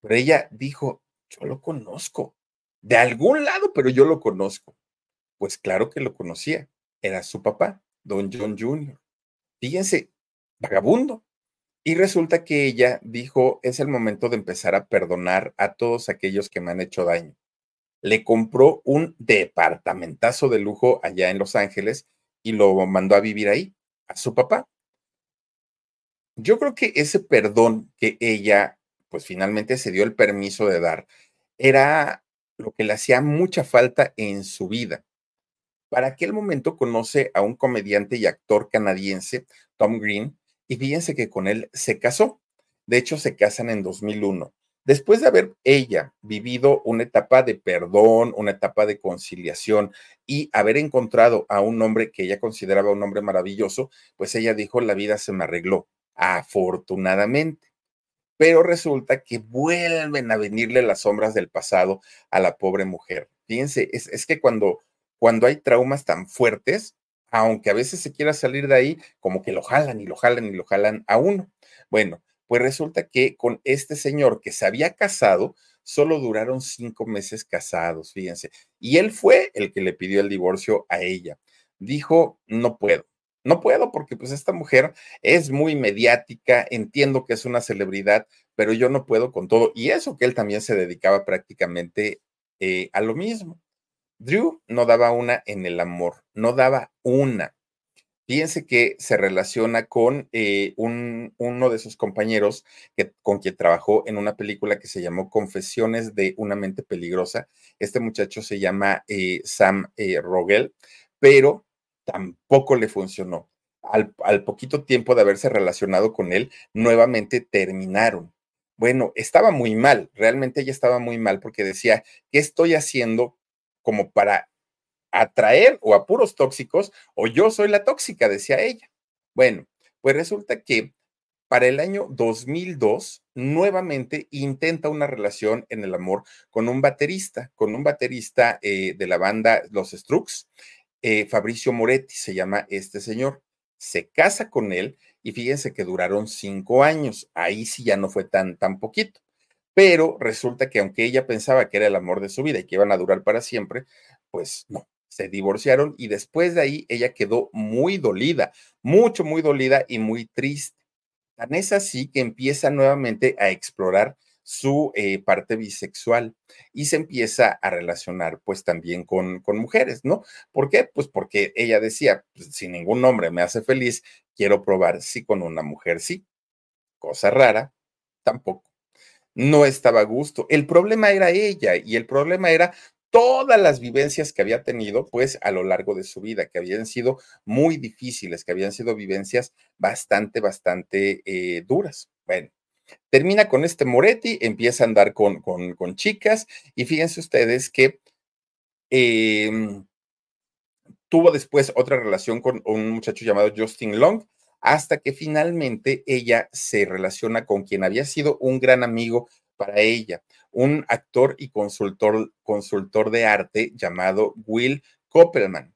Pero ella dijo, yo lo conozco, de algún lado, pero yo lo conozco. Pues claro que lo conocía, era su papá. Don John Jr. Fíjense, vagabundo. Y resulta que ella dijo, es el momento de empezar a perdonar a todos aquellos que me han hecho daño. Le compró un departamentazo de lujo allá en Los Ángeles y lo mandó a vivir ahí, a su papá. Yo creo que ese perdón que ella, pues finalmente se dio el permiso de dar, era lo que le hacía mucha falta en su vida. Para aquel momento conoce a un comediante y actor canadiense, Tom Green, y fíjense que con él se casó. De hecho, se casan en 2001. Después de haber ella vivido una etapa de perdón, una etapa de conciliación y haber encontrado a un hombre que ella consideraba un hombre maravilloso, pues ella dijo, la vida se me arregló, afortunadamente. Pero resulta que vuelven a venirle las sombras del pasado a la pobre mujer. Fíjense, es, es que cuando cuando hay traumas tan fuertes, aunque a veces se quiera salir de ahí, como que lo jalan y lo jalan y lo jalan a uno. Bueno, pues resulta que con este señor que se había casado, solo duraron cinco meses casados, fíjense. Y él fue el que le pidió el divorcio a ella. Dijo, no puedo, no puedo porque pues esta mujer es muy mediática, entiendo que es una celebridad, pero yo no puedo con todo. Y eso que él también se dedicaba prácticamente eh, a lo mismo. Drew no daba una en el amor, no daba una. Fíjense que se relaciona con eh, un, uno de sus compañeros que, con quien trabajó en una película que se llamó Confesiones de una mente peligrosa. Este muchacho se llama eh, Sam eh, Rogel, pero tampoco le funcionó. Al, al poquito tiempo de haberse relacionado con él, nuevamente terminaron. Bueno, estaba muy mal, realmente ella estaba muy mal porque decía, ¿qué estoy haciendo como para atraer o a puros tóxicos, o yo soy la tóxica, decía ella. Bueno, pues resulta que para el año 2002, nuevamente intenta una relación en el amor con un baterista, con un baterista eh, de la banda Los Strokes, eh, Fabricio Moretti se llama este señor. Se casa con él y fíjense que duraron cinco años. Ahí sí ya no fue tan, tan poquito. Pero resulta que aunque ella pensaba que era el amor de su vida y que iban a durar para siempre, pues no, se divorciaron y después de ahí ella quedó muy dolida, mucho, muy dolida y muy triste. Tan es así que empieza nuevamente a explorar su eh, parte bisexual y se empieza a relacionar pues también con, con mujeres, ¿no? ¿Por qué? Pues porque ella decía, pues, si ningún hombre me hace feliz, quiero probar si con una mujer sí. Cosa rara, tampoco. No estaba a gusto. El problema era ella y el problema era todas las vivencias que había tenido, pues, a lo largo de su vida, que habían sido muy difíciles, que habían sido vivencias bastante, bastante eh, duras. Bueno, termina con este Moretti, empieza a andar con, con, chicas y fíjense ustedes que em, tuvo después otra relación con un muchacho llamado Justin Long, hasta que finalmente ella se relaciona con quien había sido un gran amigo para ella, un actor y consultor, consultor de arte llamado Will Koppelman.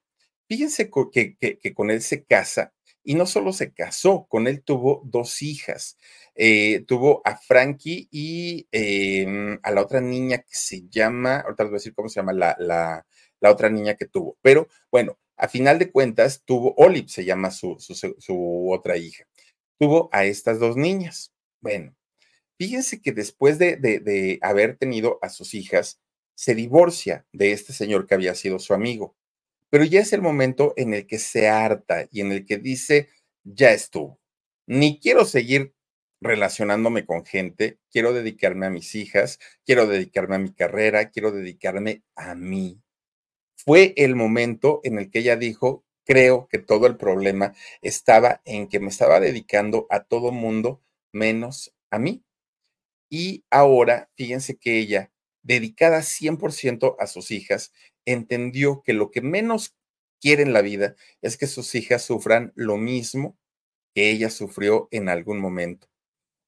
Fíjense que, que, con él se casa y no solo se casó, con él tuvo dos hijas. Eh, tuvo a Frankie y em, a la otra niña que se llama, ahorita les voy a decir cómo se llama la, la, la otra niña que tuvo. Pero bueno, a final de cuentas tuvo, Olive se llama su, su, otra hija. Tuvo a estas dos niñas. Bueno, Fíjense que después de, haber tenido a sus hijas, se divorcia de este señor que había sido su amigo. Pero ya es el momento en el que se harta y en el que dice, ya estuvo. Ni quiero seguir relacionándome con gente, quiero dedicarme a mis hijas, quiero dedicarme a mi carrera, quiero dedicarme a mí. Fue el momento en el que ella dijo, creo que todo el problema estaba en que me estaba dedicando a todo mundo menos a mí. Y ahora, fíjense que ella, dedicada 100% a sus hijas, entendió que lo que menos quiere en la vida es que sus hijas sufran lo mismo que ella sufrió en algún momento.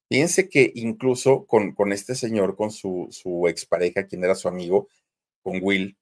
Fíjense que incluso con, con este señor, con su, su expareja, quien era su amigo, con Will,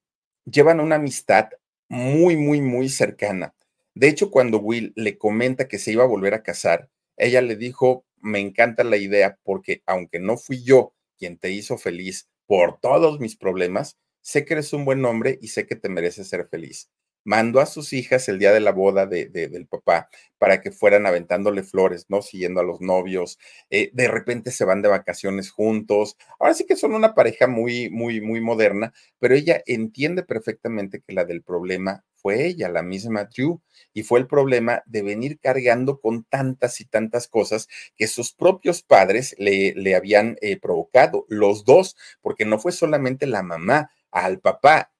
llevan una amistad muy, muy, muy cercana. De hecho, cuando Will le comenta que se iba a volver a casar, ella le dijo, me encanta la idea porque aunque no fui yo quien te hizo feliz por todos mis problemas, sé que eres un buen hombre y sé que te mereces ser feliz. Mandó a sus hijas el día de la boda de, del papá para que fueran aventándole flores, ¿no? Siguiendo a los novios. Eh, de repente se van de vacaciones juntos. Ahora sí que son una pareja muy, muy, muy moderna, pero ella entiende perfectamente que la del problema fue ella, la misma Drew, y fue el problema de venir cargando con tantas y tantas cosas que sus propios padres le, le habían eh, provocado, los dos, porque no fue solamente la mamá, al papá,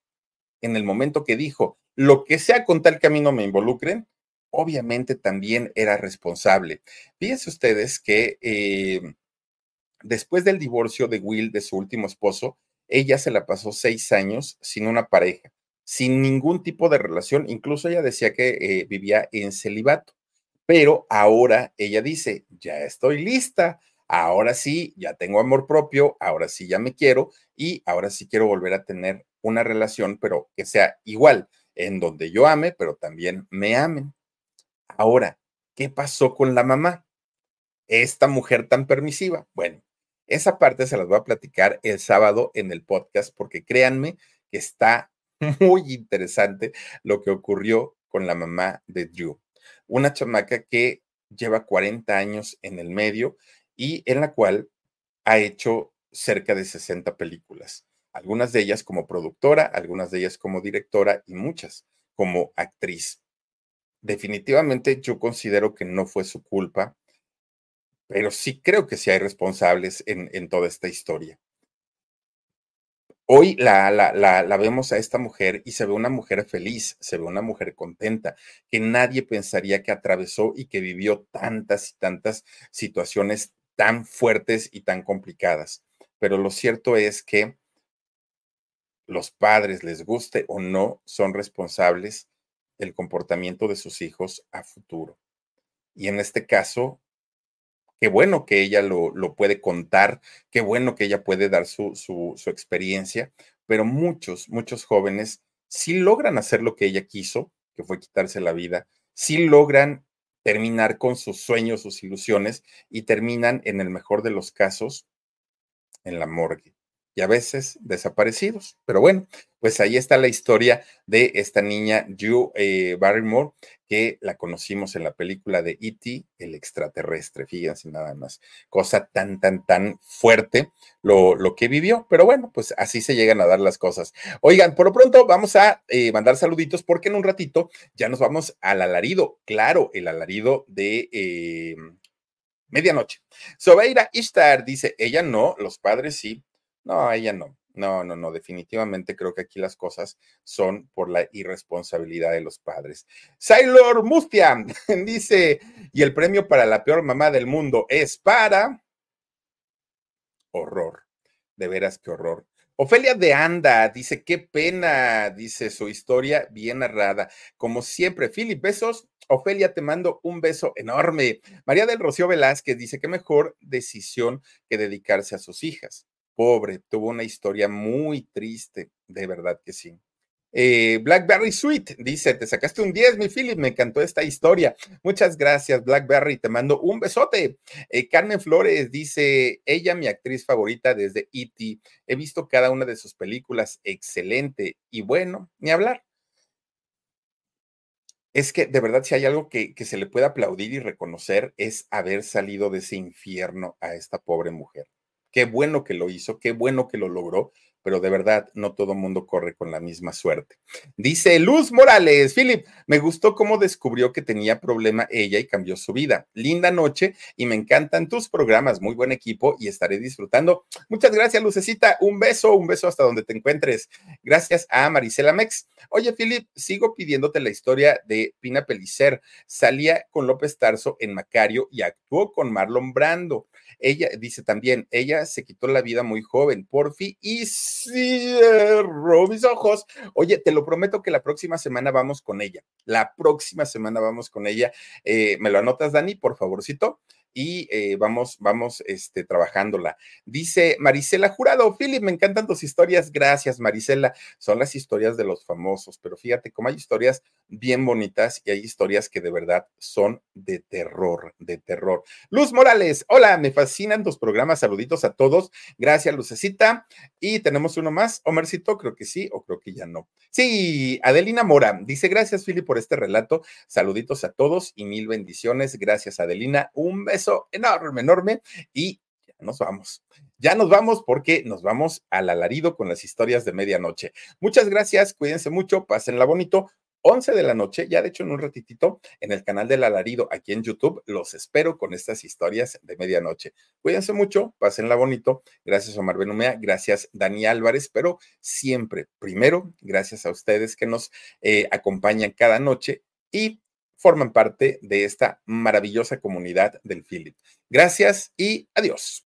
en el momento que dijo, lo que sea con tal camino me involucren, obviamente también era responsable. Fíjense ustedes que eh, después del divorcio de Will, de su último esposo, ella se la pasó seis años sin una pareja sin ningún tipo de relación. Incluso ella decía que eh, vivía en celibato, pero ahora ella dice, ya estoy lista, ahora sí, ya tengo amor propio, ahora sí ya me quiero y ahora sí quiero volver a tener una relación, pero que sea igual, en donde yo ame, pero también me amen. Ahora, ¿qué pasó con la mamá? Esta mujer tan permisiva. Bueno, esa parte se las voy a platicar el sábado en el podcast porque créanme que está muy interesante lo que ocurrió con la mamá de Drew, una chamaca que lleva 40 años en el medio y en la cual ha hecho cerca de 60 películas, algunas de ellas como productora, algunas de ellas como directora y muchas como actriz. Definitivamente yo considero que no fue su culpa, pero sí creo que sí hay responsables en, toda esta historia. Hoy la, la, la, vemos a esta mujer y se ve una mujer feliz, se ve una mujer contenta, que nadie pensaría que atravesó y que vivió tantas y tantas situaciones tan fuertes y tan complicadas. Pero lo cierto es que los padres, les guste o no, son responsables del comportamiento de sus hijos a futuro. Y en este caso, qué bueno que ella lo, puede contar, qué bueno que ella puede dar su, su experiencia, pero muchos, muchos jóvenes sí logran hacer lo que ella quiso, que fue quitarse la vida, sí logran terminar con sus sueños, sus ilusiones y terminan, en el mejor de los casos, en la morgue y a veces desaparecidos. Pero bueno, pues ahí está la historia de esta niña, Drew eh, Barrymore, que la conocimos en la película de E.T., el extraterrestre, fíjense nada más. Cosa tan, tan, tan fuerte lo, lo, que vivió. Pero bueno, pues así se llegan a dar las cosas. Oigan, por lo pronto vamos a eh, mandar saluditos porque en un ratito ya nos vamos al alarido. Claro, el alarido de... Eh, medianoche. Sobeira Ishtar dice, ella no, los padres sí. No, ella no. No, no, no, definitivamente creo que aquí las cosas son por la irresponsabilidad de los padres. Sailor Mustia dice, y el premio para la peor mamá del mundo es para horror. De veras, qué horror. Ofelia de Anda dice, qué pena, dice su historia bien narrada. Como siempre, Philip, besos. Ofelia, te mando un beso enorme. María del Rocío Velázquez dice, qué mejor decisión que dedicarse a sus hijas pobre, tuvo una historia muy triste, de verdad que sí. Eh, Blackberry Sweet dice: Te sacaste un 10, mi Philip. Me encantó esta historia. Muchas gracias, Blackberry. Te mando un besote. Eh, Carmen Flores dice: Ella, mi actriz favorita desde E.T. He visto cada una de sus películas. Excelente. Y bueno, ni hablar. Es que de verdad, si hay algo que, que se le puede aplaudir y reconocer, es haber salido de ese infierno a esta pobre mujer. Qué bueno que lo hizo, qué bueno que lo logró, pero de verdad no todo mundo corre con la misma suerte. Dice Luz Morales, Philip, me gustó cómo descubrió que tenía problema ella y cambió su vida. Linda noche y me encantan tus programas, muy buen equipo y estaré disfrutando. Muchas gracias, Lucecita. Un beso, un beso hasta donde te encuentres. Gracias a Marisela Mex. Oye, Philip, sigo pidiéndote la historia de Pina Pelicer. Salía con López Tarso en Macario y actuó con Marlon Brando. Ella dice también, ella se quitó la vida muy joven, porfi, y cierro mis ojos. Oye, te lo prometo que la próxima semana vamos con ella. La próxima semana vamos con ella. Eh, ¿Me lo anotas, Dani, por favorcito? Y eh, vamos, vamos este, trabajándola. Dice Marisela Jurado, Philip, me encantan tus historias. Gracias, Marisela. Son las historias de los famosos, pero fíjate cómo hay historias bien bonitas y hay historias que de verdad son de terror, de terror. Luz Morales, hola, me fascinan tus programas. Saluditos a todos. Gracias, Lucecita. Y tenemos uno más, Omercito, creo que sí, o creo que ya no. Sí, Adelina Mora dice, gracias, Philip, por este relato. Saluditos a todos y mil bendiciones. Gracias, Adelina. Un beso enorme, enorme y ya nos vamos. Ya nos vamos porque nos vamos al alarido con las historias de medianoche. Muchas gracias, cuídense mucho, pásenla bonito. 11 de la noche, ya de hecho en un ratitito, en el canal del alarido aquí en YouTube, los espero con estas historias de medianoche. Cuídense mucho, pásenla bonito. Gracias Omar Benumea, gracias Dani Álvarez, pero siempre, primero, gracias a ustedes que nos eh, acompañan cada noche y forman parte de esta maravillosa comunidad del Philip. Gracias y adiós.